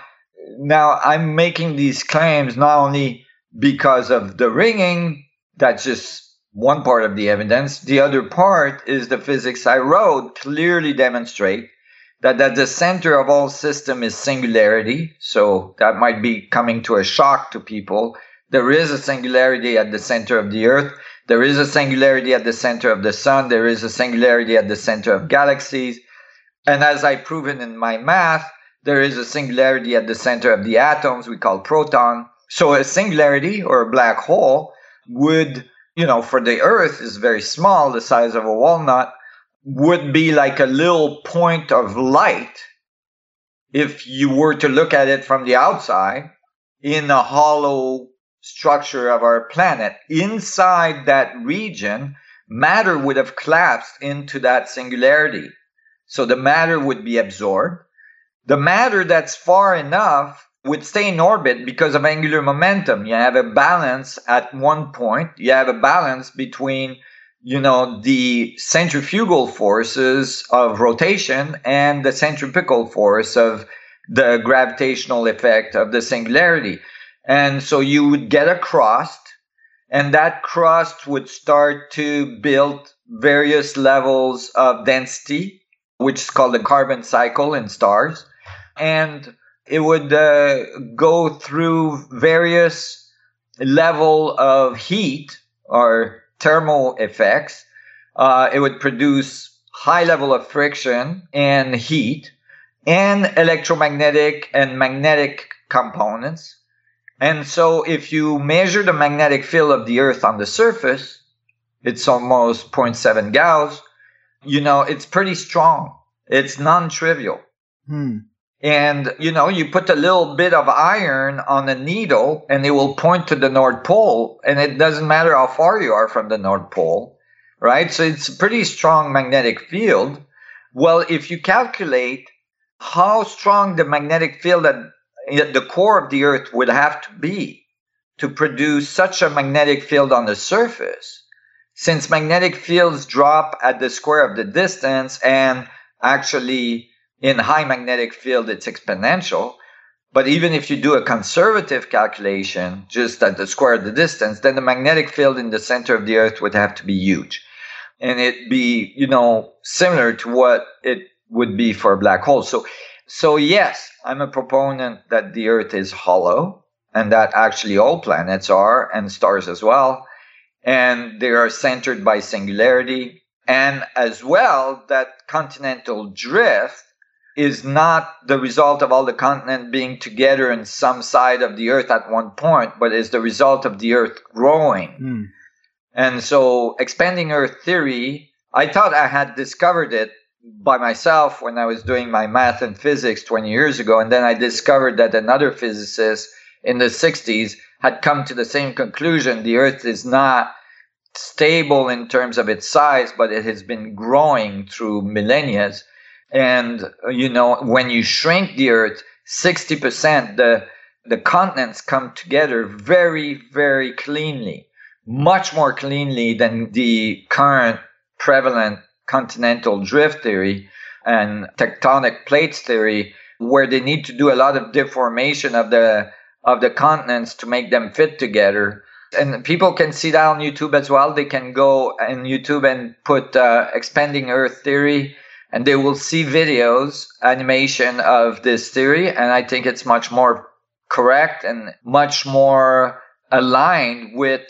Speaker 2: now I'm making these claims not only because of the ringing, that's just one part of the evidence. The other part is the physics I wrote clearly demonstrate that at the center of all system is singularity. So that might be coming to a shock to people. There is a singularity at the center of the earth. There is a singularity at the center of the sun. There is a singularity at the center of galaxies. And as I've proven in my math, there is a singularity at the center of the atoms we call proton. So a singularity or a black hole would you know, for the Earth is very small, the size of a walnut, would be like a little point of light if you were to look at it from the outside in a hollow structure of our planet. Inside that region, matter would have collapsed into that singularity. So the matter would be absorbed. The matter that's far enough would stay in orbit because of angular momentum. You have a balance at one point. You have a balance between you know, the centrifugal forces of rotation and the centripetal force of the gravitational effect of the singularity. And so you would get a crust, and that crust would start to build various levels of density, which is called the carbon cycle in stars. And it would uh, go through various level of heat or thermal effects. Uh, it would produce high level of friction and heat and electromagnetic and magnetic components. And so if you measure the magnetic field of the earth on the surface, it's almost 0.7 Gauss. You know, it's pretty strong. It's non-trivial.
Speaker 1: Hmm.
Speaker 2: And, you know, you put a little bit of iron on a needle and it will point to the North Pole. And it doesn't matter how far you are from the North Pole, right? So it's a pretty strong magnetic field. Well, if you calculate how strong the magnetic field at the core of the Earth would have to be to produce such a magnetic field on the surface, since magnetic fields drop at the square of the distance and actually in high magnetic field, it's exponential. But even if you do a conservative calculation, just at the square of the distance, then the magnetic field in the center of the Earth would have to be huge. And it'd be, you know, similar to what it would be for a black hole. So, so yes, I'm a proponent that the Earth is hollow and that actually all planets are and stars as well. And they are centered by singularity. And as well, that continental drift is not the result of all the continent being together in some side of the earth at one point, but is the result of the earth growing.
Speaker 1: Hmm.
Speaker 2: And so, expanding earth theory, I thought I had discovered it by myself when I was doing my math and physics 20 years ago. And then I discovered that another physicist in the 60s had come to the same conclusion. The earth is not stable in terms of its size, but it has been growing through millennia and you know when you shrink the earth 60% the the continents come together very very cleanly much more cleanly than the current prevalent continental drift theory and tectonic plates theory where they need to do a lot of deformation of the of the continents to make them fit together and people can see that on youtube as well they can go on youtube and put uh, expanding earth theory and they will see videos, animation of this theory. And I think it's much more correct and much more aligned with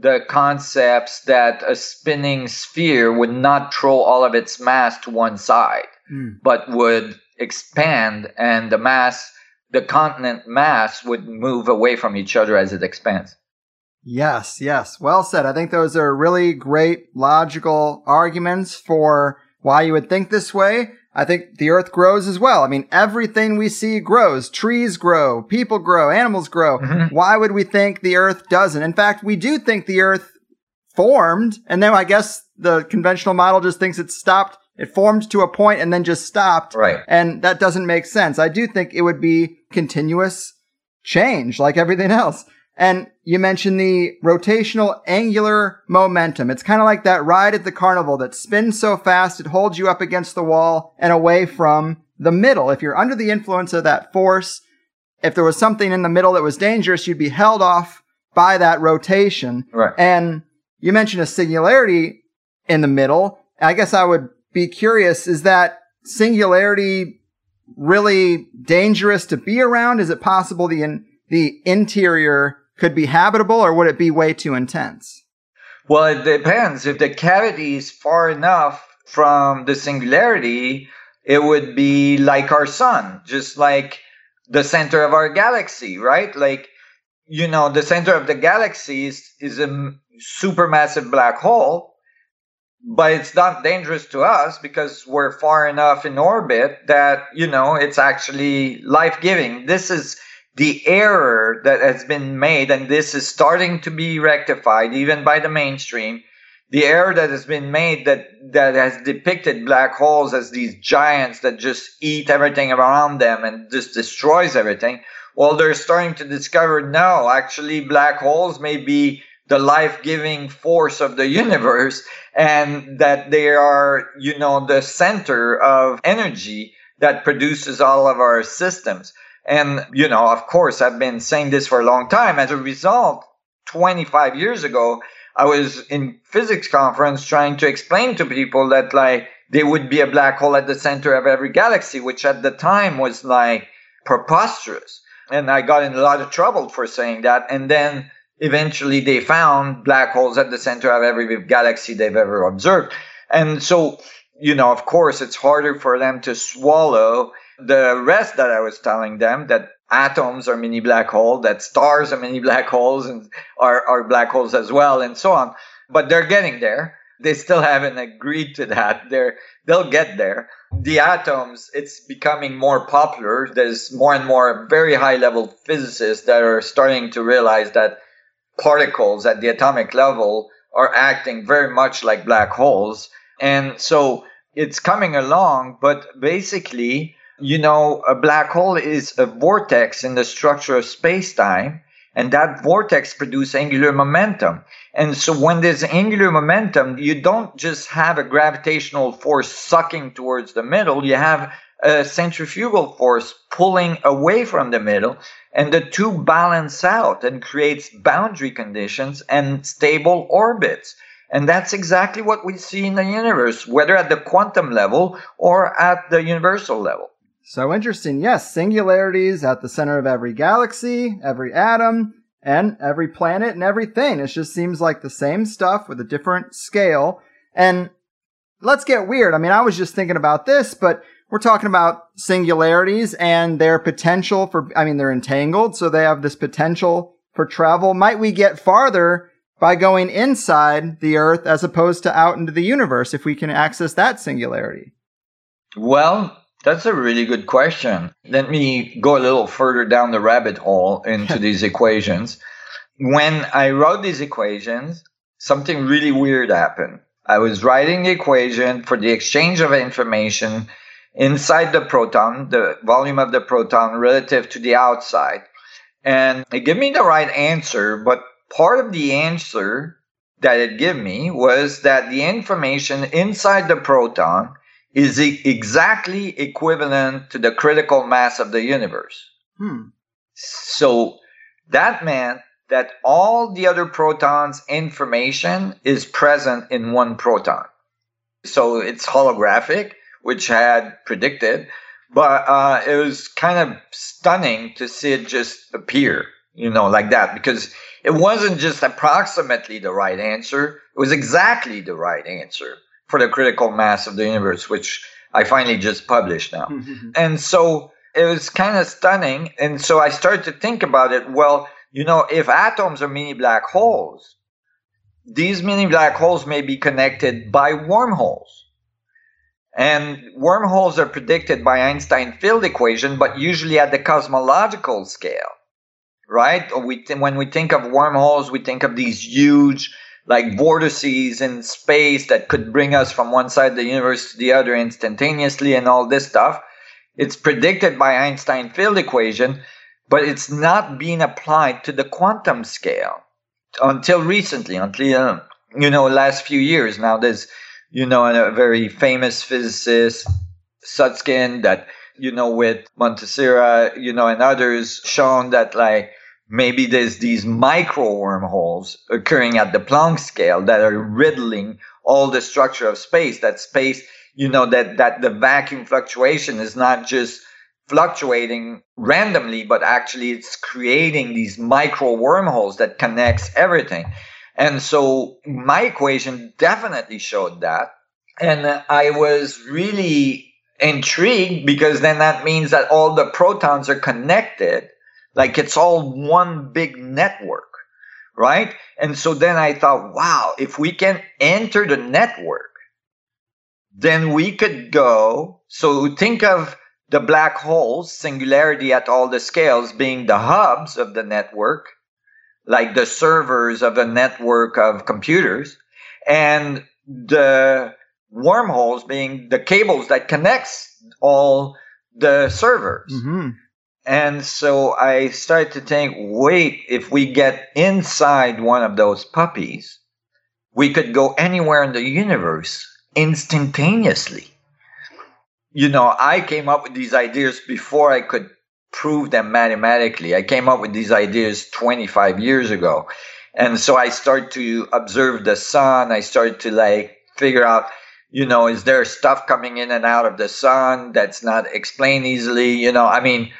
Speaker 2: the concepts that a spinning sphere would not throw all of its mass to one side,
Speaker 1: Mm.
Speaker 2: but would expand and the mass, the continent mass would move away from each other as it expands.
Speaker 1: Yes, yes. Well said. I think those are really great logical arguments for why you would think this way. I think the earth grows as well. I mean, everything we see grows. Trees grow, people grow, animals grow.
Speaker 2: Mhm.
Speaker 1: Why would we think the earth doesn't? In fact, we do think the earth formed, and then I guess the conventional model just thinks it stopped. It formed to a point and then just stopped.
Speaker 2: Right.
Speaker 1: And that doesn't make sense. I do think it would be continuous change like everything else. And you mentioned the rotational angular momentum. It's kind of like that ride at the carnival that spins so fast it holds you up against the wall and away from the middle. If you're under the influence of that force, if there was something in the middle that was dangerous, you'd be held off by that rotation.
Speaker 2: Right.
Speaker 1: And you mentioned a singularity in the middle. I guess I would be curious, is that singularity really dangerous to be around? Is it possible the in, the interior could be habitable or would it be way too intense?
Speaker 2: Well, it depends. If the cavity is far enough from the singularity, it would be like our sun, just like the center of our galaxy, right? Like, you know, the center of the galaxy is, is a supermassive black hole, but it's not dangerous to us because we're far enough in orbit that, you know, it's actually life giving. This is the error that has been made, and this is starting to be rectified even by the mainstream. The error that has been made that, that has depicted black holes as these giants that just eat everything around them and just destroys everything. Well, they're starting to discover no, actually, black holes may be the life-giving force of the universe and that they are, you know, the center of energy that produces all of our systems. And, you know, of course, I've been saying this for a long time. As a result, 25 years ago, I was in physics conference trying to explain to people that like there would be a black hole at the center of every galaxy, which at the time was like preposterous. And I got in a lot of trouble for saying that. And then eventually they found black holes at the center of every galaxy they've ever observed. And so, you know, of course, it's harder for them to swallow the rest that I was telling them that atoms are mini black holes, that stars are mini black holes and are, are black holes as well, and so on. But they're getting there. They still haven't agreed to that. They're, they'll get there. The atoms, it's becoming more popular. There's more and more very high level physicists that are starting to realize that particles at the atomic level are acting very much like black holes. And so it's coming along, but basically, you know, a black hole is a vortex in the structure of space time, and that vortex produces angular momentum. And so when there's angular momentum, you don't just have a gravitational force sucking towards the middle, you have a centrifugal force pulling away from the middle and the two balance out and creates boundary conditions and stable orbits and that's exactly what we see in the universe whether at the quantum level or at the universal level
Speaker 1: so interesting. Yes, singularities at the center of every galaxy, every atom, and every planet and everything. It just seems like the same stuff with a different scale. And let's get weird. I mean, I was just thinking about this, but we're talking about singularities and their potential for, I mean, they're entangled, so they have this potential for travel. Might we get farther by going inside the Earth as opposed to out into the universe if we can access that singularity?
Speaker 2: Well, that's a really good question. Let me go a little further down the rabbit hole into these equations. When I wrote these equations, something really weird happened. I was writing the equation for the exchange of information inside the proton, the volume of the proton relative to the outside. And it gave me the right answer, but part of the answer that it gave me was that the information inside the proton is exactly equivalent to the critical mass of the universe. Hmm. So that meant that all the other protons' information is present in one proton. So it's holographic, which I had predicted, but uh, it was kind of stunning to see it just appear, you know, like that, because it wasn't just approximately the right answer, it was exactly the right answer for the critical mass of the universe, which I finally just published now. Mm-hmm. and so it was kind of stunning. And so I started to think about it. Well, you know, if atoms are mini black holes, these mini black holes may be connected by wormholes. And wormholes are predicted by Einstein field equation, but usually at the cosmological scale, right? We, when we think of wormholes, we think of these huge like vortices in space that could bring us from one side of the universe to the other instantaneously and all this stuff. It's predicted by Einstein field equation, but it's not being applied to the quantum scale until recently, until, uh, you know, last few years. Now there's, you know, a very famous physicist, Susskind, that, you know, with Maldacena, you know, and others shown that like maybe there's these micro wormholes occurring at the Planck scale that are riddling all the structure of space. That space, you know, that, that the vacuum fluctuation is not just fluctuating randomly, but actually it's creating these micro wormholes that connects everything. And so my equation definitely showed that. And I was really intrigued because then that means that all the protons are connected like it's all one big network, right? And so then I thought, wow, if we can enter the network, then we could go. So think of the black holes, singularity at all the scales being the hubs of the network, like the servers of a network of computers, and the wormholes being the cables that connects all the servers. Mm-hmm. And so I started to think, wait, if we get inside one of those puppies, we could go anywhere in the universe instantaneously. You know, I came up with these ideas before I could prove them mathematically. I came up with these ideas 25 years ago. And so I started to observe the sun. I started to like figure out, you know, is there stuff coming in and out of the sun that's not explained easily? You know, I mean,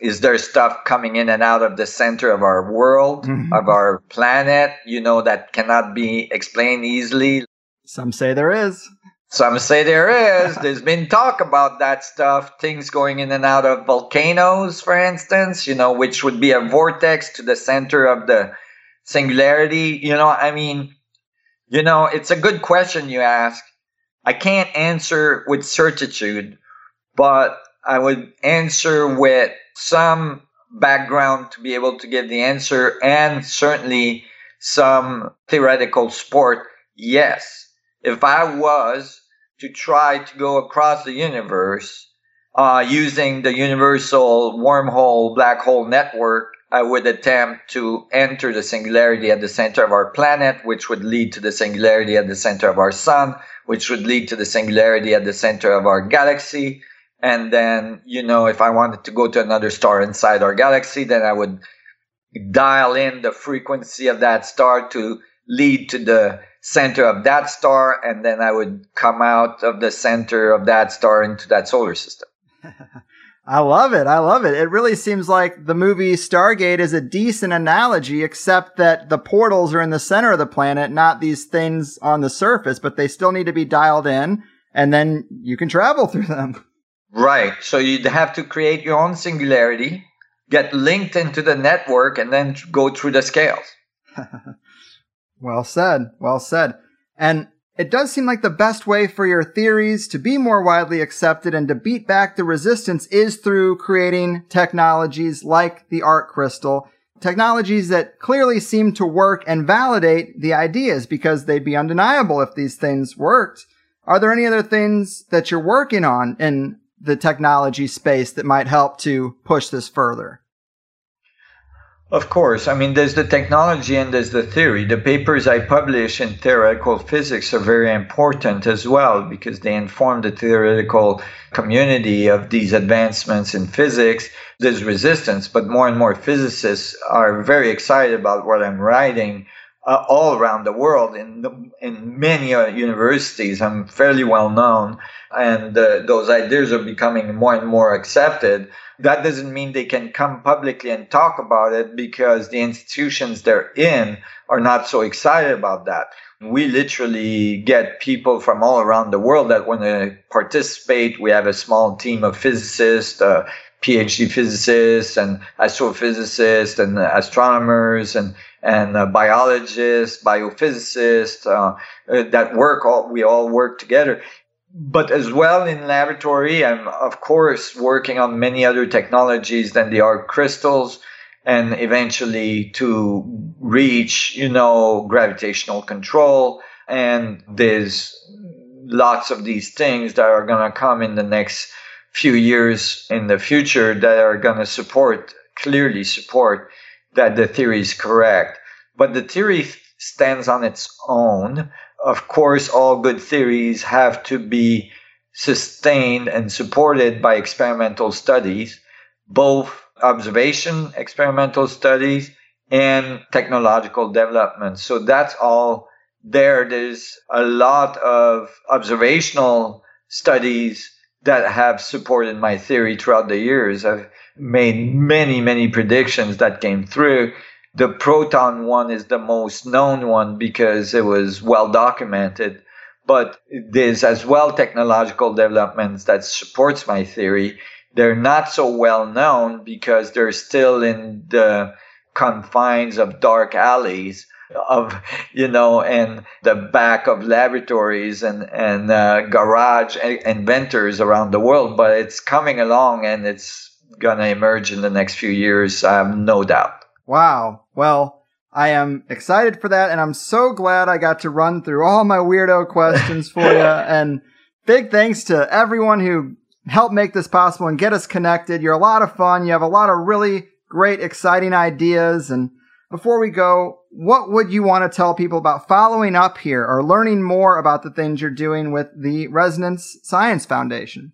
Speaker 2: is there stuff coming in and out of the center of our world, mm-hmm. of our planet, you know, that cannot be explained easily?
Speaker 1: Some say there is.
Speaker 2: Some say there is. There's been talk about that stuff, things going in and out of volcanoes, for instance, you know, which would be a vortex to the center of the singularity. You know, I mean, you know, it's a good question you ask. I can't answer with certitude, but I would answer with some background to be able to give the answer and certainly some theoretical support. Yes, if I was to try to go across the universe uh, using the universal wormhole black hole network, I would attempt to enter the singularity at the center of our planet, which would lead to the singularity at the center of our sun, which would lead to the singularity at the center of our galaxy, and then, you know, if I wanted to go to another star inside our galaxy, then I would dial in the frequency of that star to lead to the center of that star. And then I would come out of the center of that star into that solar system.
Speaker 1: I love it. I love it. It really seems like the movie Stargate is a decent analogy, except that the portals are in the center of the planet, not these things on the surface, but they still need to be dialed in and then you can travel through them.
Speaker 2: Right. So you'd have to create your own singularity, get linked into the network, and then go through the scales.
Speaker 1: well said. Well said. And it does seem like the best way for your theories to be more widely accepted and to beat back the resistance is through creating technologies like the ARK Crystal. Technologies that clearly seem to work and validate the ideas because they'd be undeniable if these things worked. Are there any other things that you're working on in the technology space that might help to push this further?
Speaker 2: Of course. I mean, there's the technology and there's the theory. The papers I publish in theoretical physics are very important as well because they inform the theoretical community of these advancements in physics. There's resistance, but more and more physicists are very excited about what I'm writing uh, all around the world in the, in many uh, universities. I'm fairly well known, and uh, those ideas are becoming more and more accepted. That doesn't mean they can come publicly and talk about it because the institutions they're in are not so excited about that. We literally get people from all around the world that want to participate. We have a small team of physicists, uh, PhD physicists, and astrophysicists, and astronomers, and and uh, biologists, biophysicists uh, uh, that work all we all work together. But as well in laboratory, I'm of course working on many other technologies than the ARK crystals, and eventually to reach you know gravitational control. And there's lots of these things that are going to come in the next few years in the future that are going to support clearly support that the theory is correct. But the theory stands on its own. Of course, all good theories have to be sustained and supported by experimental studies, both observation experimental studies and technological development. So that's all there. There's a lot of observational studies that have supported my theory throughout the years. I've made many, many predictions that came through. The proton one is the most known one because it was well documented. But there's as well technological developments that supports my theory. They're not so well known because they're still in the confines of dark alleys of you know and the back of laboratories and and uh, garage inventors around the world but it's coming along and it's going to emerge in the next few years. I have no doubt.
Speaker 1: Wow. Well, I am excited for that, and I'm so glad I got to run through all my weirdo questions for you. And big thanks to everyone who helped make this possible and get us connected. You're a lot of fun. You have a lot of really great, exciting ideas. And before we go, what would you want to tell people about following up here or learning more about the things you're doing with the Resonance Science Foundation?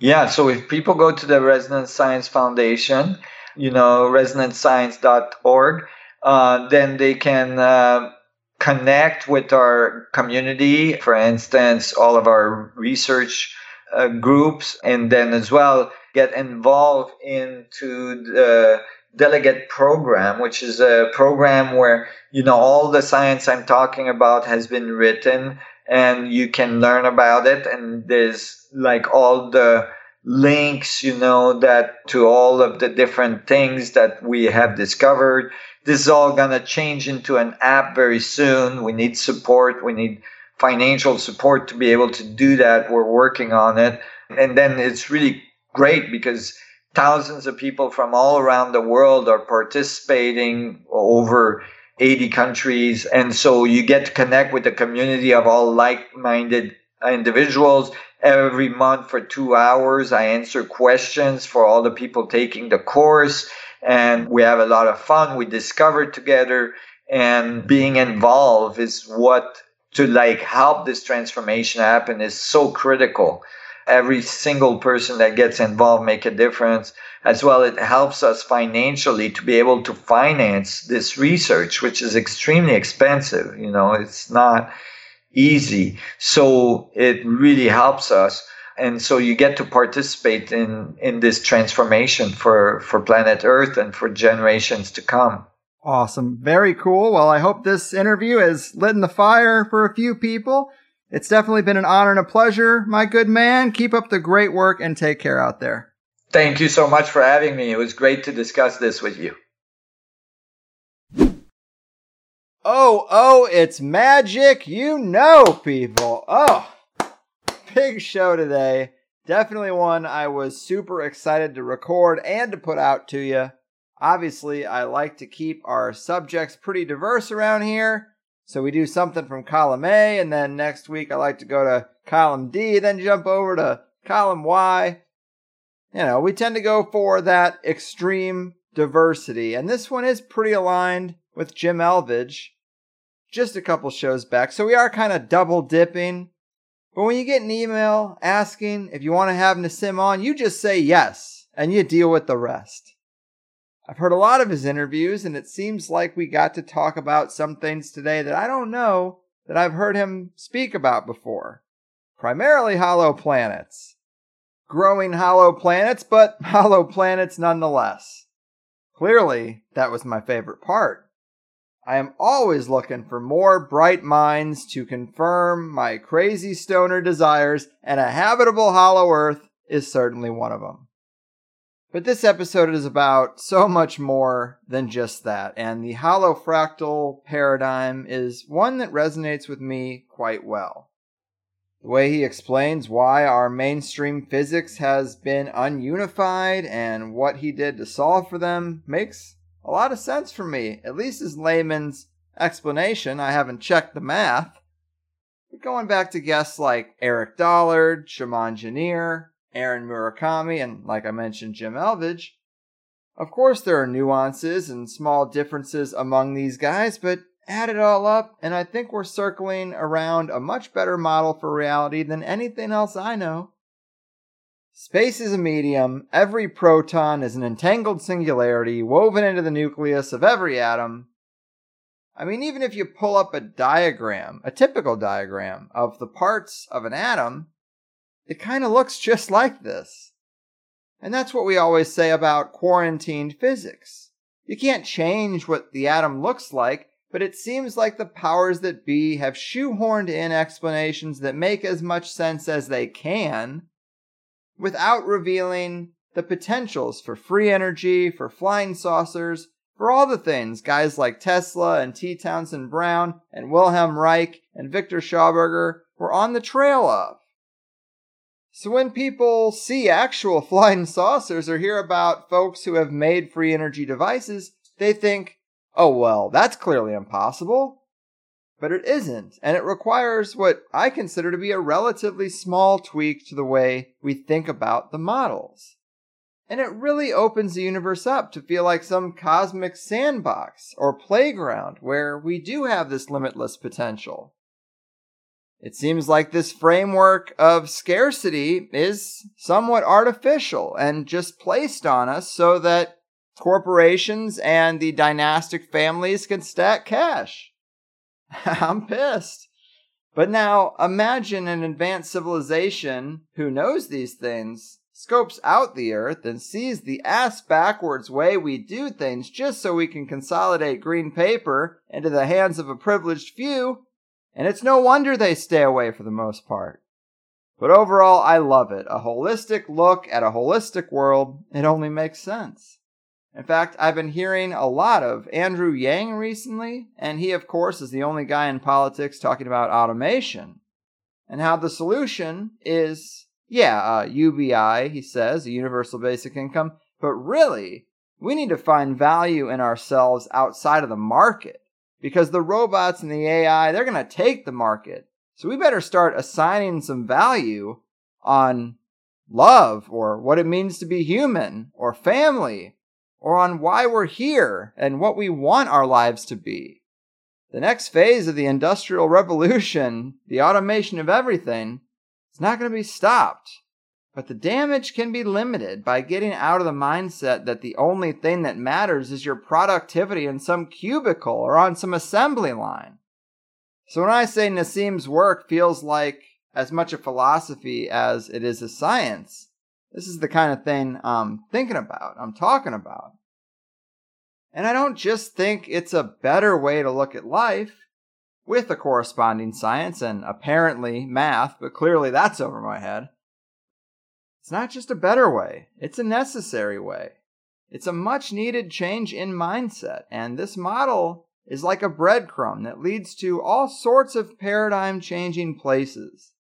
Speaker 2: Yeah, so if people go to the Resonance Science Foundation, you know, resonancescience.org, uh, then they can uh, connect with our community. For instance, all of our research uh, groups, and then as well get involved into the delegate program, which is a program where you know all the science I'm talking about has been written and you can learn about it and there's like all the links you know that to all of the different things that we have discovered this is all going to change into an app very soon we need support we need financial support to be able to do that we're working on it and then it's really great because thousands of people from all around the world are participating over 80 countries. And so you get to connect with a community of all like minded individuals. Every month for two hours, I answer questions for all the people taking the course. And we have a lot of fun. We discover together and being involved is what to like help this transformation happen is so critical every single person that gets involved make a difference as well it helps us financially to be able to finance this research which is extremely expensive you know it's not easy so it really helps us and so you get to participate in in this transformation for for planet earth and for generations to come
Speaker 1: awesome very cool well i hope this interview has lit in the fire for a few people it's definitely been an honor and a pleasure, my good man. Keep up the great work and take care out there.
Speaker 2: Thank you so much for having me. It was great to discuss this with you.
Speaker 1: Oh, oh, it's magic. You know, people. Oh, big show today. Definitely one I was super excited to record and to put out to you. Obviously, I like to keep our subjects pretty diverse around here. So we do something from column A, and then next week I like to go to column D, then jump over to column Y. You know, we tend to go for that extreme diversity, and this one is pretty aligned with Jim Elvidge just a couple shows back. So we are kind of double dipping. But when you get an email asking if you want to have Nassim on, you just say yes and you deal with the rest. I've heard a lot of his interviews, and it seems like we got to talk about some things today that I don't know that I've heard him speak about before. Primarily hollow planets. Growing hollow planets, but hollow planets nonetheless. Clearly, that was my favorite part. I am always looking for more bright minds to confirm my crazy stoner desires, and a habitable hollow earth is certainly one of them. But this episode is about so much more than just that, and the holofractal paradigm is one that resonates with me quite well. The way he explains why our mainstream physics has been ununified and what he did to solve for them makes a lot of sense for me, at least as layman's explanation. I haven't checked the math. But going back to guests like Eric Dollard, Shaman Janier, Aaron Murakami, and like I mentioned, Jim Elvidge. Of course, there are nuances and small differences among these guys, but add it all up, and I think we're circling around a much better model for reality than anything else I know. Space is a medium, every proton is an entangled singularity woven into the nucleus of every atom. I mean, even if you pull up a diagram, a typical diagram of the parts of an atom, it kind of looks just like this. And that's what we always say about quarantined physics. You can't change what the atom looks like, but it seems like the powers that be have shoehorned in explanations that make as much sense as they can without revealing the potentials for free energy, for flying saucers, for all the things guys like Tesla and T. Townsend Brown and Wilhelm Reich and Victor Schauberger were on the trail of. So when people see actual flying saucers or hear about folks who have made free energy devices, they think, oh well, that's clearly impossible. But it isn't, and it requires what I consider to be a relatively small tweak to the way we think about the models. And it really opens the universe up to feel like some cosmic sandbox or playground where we do have this limitless potential. It seems like this framework of scarcity is somewhat artificial and just placed on us so that corporations and the dynastic families can stack cash. I'm pissed. But now imagine an advanced civilization who knows these things, scopes out the earth, and sees the ass backwards way we do things just so we can consolidate green paper into the hands of a privileged few, and it's no wonder they stay away for the most part. But overall, I love it. A holistic look at a holistic world. It only makes sense. In fact, I've been hearing a lot of Andrew Yang recently, and he, of course, is the only guy in politics talking about automation and how the solution is, yeah, uh, UBI, he says, a universal basic income, but really, we need to find value in ourselves outside of the market because the robots and the AI, they're going to take the market. So we better start assigning some value on love or what it means to be human or family or on why we're here and what we want our lives to be. The next phase of the Industrial Revolution, the automation of everything, is not going to be stopped. But the damage can be limited by getting out of the mindset that the only thing that matters is your productivity in some cubicle or on some assembly line. So when I say Nassim's work feels like as much a philosophy as it is a science, this is the kind of thing I'm thinking about, I'm talking about. And I don't just think it's a better way to look at life with a corresponding science and apparently math, but clearly that's over my head. It's not just a better way, it's a necessary way. It's a much needed change in mindset, and this model is like a breadcrumb that leads to all sorts of paradigm changing places.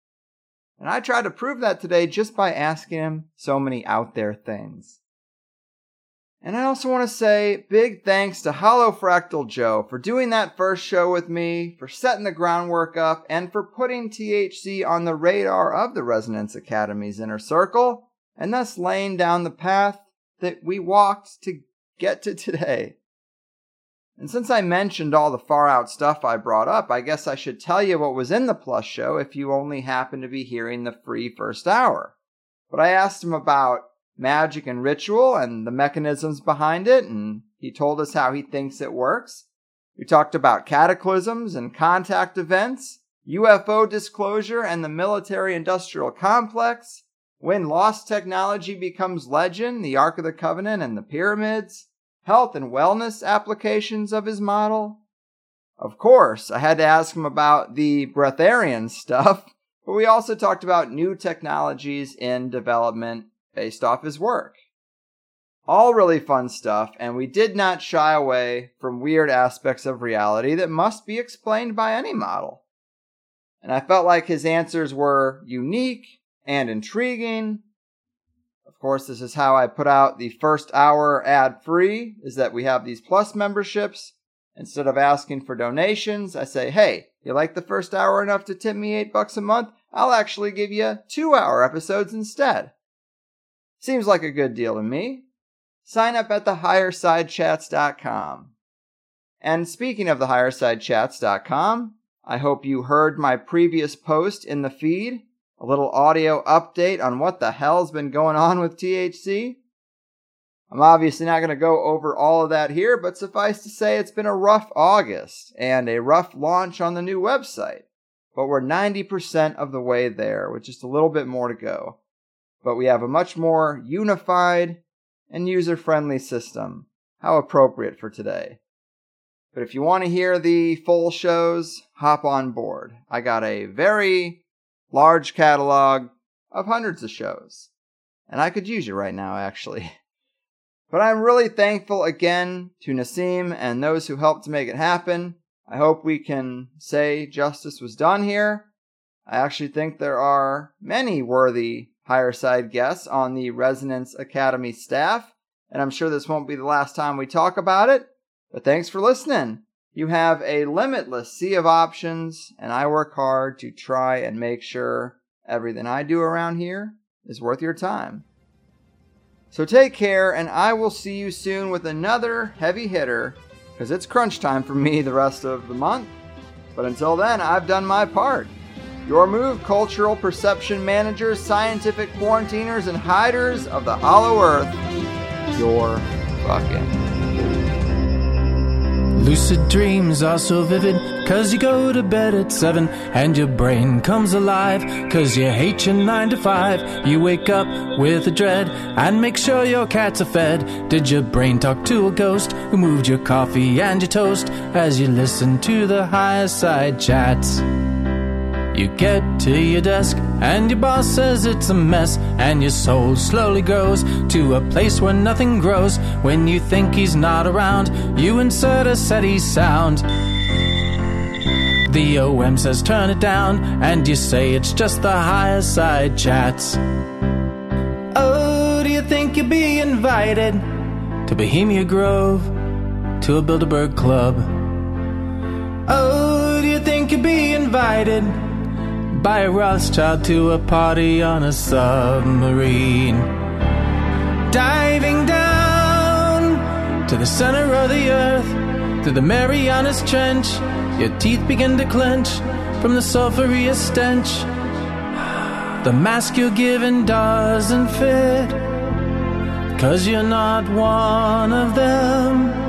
Speaker 1: And I tried to prove that today just by asking him so many out there things. And I also want to say big thanks to Holofractal Joe for doing that first show with me, for setting the groundwork up, and for putting THC on the radar of the Resonance Academy's inner circle, and thus laying down the path that we walked to get to today. And since I mentioned all the far out stuff I brought up, I guess I should tell you what was in the Plus show if you only happen to be hearing the free first hour. But I asked him about magic and ritual and the mechanisms behind it, and he told us how he thinks it works. We talked about cataclysms and contact events, UFO disclosure and the military industrial complex, when lost technology becomes legend, the Ark of the Covenant and the pyramids, health and wellness applications of his model? Of course, I had to ask him about the breatharian stuff, but we also talked about new technologies in development based off his work. All really fun stuff, and we did not shy away from weird aspects of reality that must be explained by any model. And I felt like his answers were unique and intriguing of course, this is how I put out the first hour ad free is that we have these plus memberships. Instead of asking for donations, I say, hey, you like the first hour enough to tip me eight bucks a month? I'll actually give you two hour episodes instead. Seems like a good deal to me. Sign up at thehighersidechats.com. And speaking of thehighersidechats.com, I hope you heard my previous post in the feed a little audio update on what the hell's been going on with THC. I'm obviously not going to go over all of that here, but suffice to say it's been a rough August and a rough launch on the new website. But we're 90% of the way there, with just a little bit more to go. But we have a much more unified and user friendly system. How appropriate for today. But if you want to hear the full shows, hop on board. I got a very large catalog of hundreds of shows. And I could use you right now, actually. But I'm really thankful again to Nassim and those who helped to make it happen. I hope we can say justice was done here. I actually think there are many worthy higher side guests on the Resonance Academy staff, and I'm sure this won't be the last time we talk about it. But thanks for listening. You have a limitless sea of options, and I work hard to try and make sure everything I do around here is worth your time. So take care, and I will see you soon with another heavy hitter, because it's crunch time for me the rest of the month. But until then, I've done my part. Your move, cultural perception managers, scientific quarantiners, and hiders of the hollow earth. You're fucking.
Speaker 4: Lucid dreams are so vivid, cause you go to bed at 7 and your brain comes alive, cause you hate your 9 to 5. You wake up with a dread and make sure your cats are fed. Did your brain talk to a ghost who moved your coffee and your toast as you listen to the higher side chats? You get to your desk, and your boss says it's a mess, and your soul slowly grows to a place where nothing grows. When you think he's not around, you insert a SETI sound. The OM says turn it down, and you say it's just the higher side chats. Oh, do you think you'll be invited to Bohemia Grove, to a Bilderberg Club? Oh, do you think you'll be invited? By a Rothschild to a party on a submarine. Diving down to the center of the earth, to the Marianas Trench, your teeth begin to clench from the sulphurous stench. The mask you're given doesn't fit, cause you're not one of them.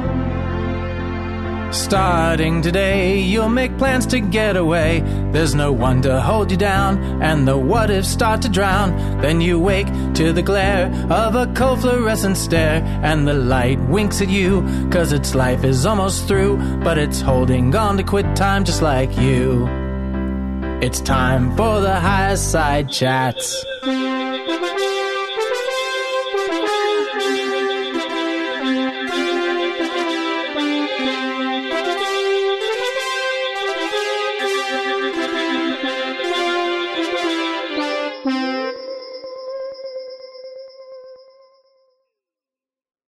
Speaker 4: Starting today, you'll make plans to get away. There's no one to hold you down, and the what ifs start to drown. Then you wake to the glare of a cold fluorescent stare, and the light winks at you, cause its life is almost through, but it's holding on to quit time just like you. It's time for the high side chats.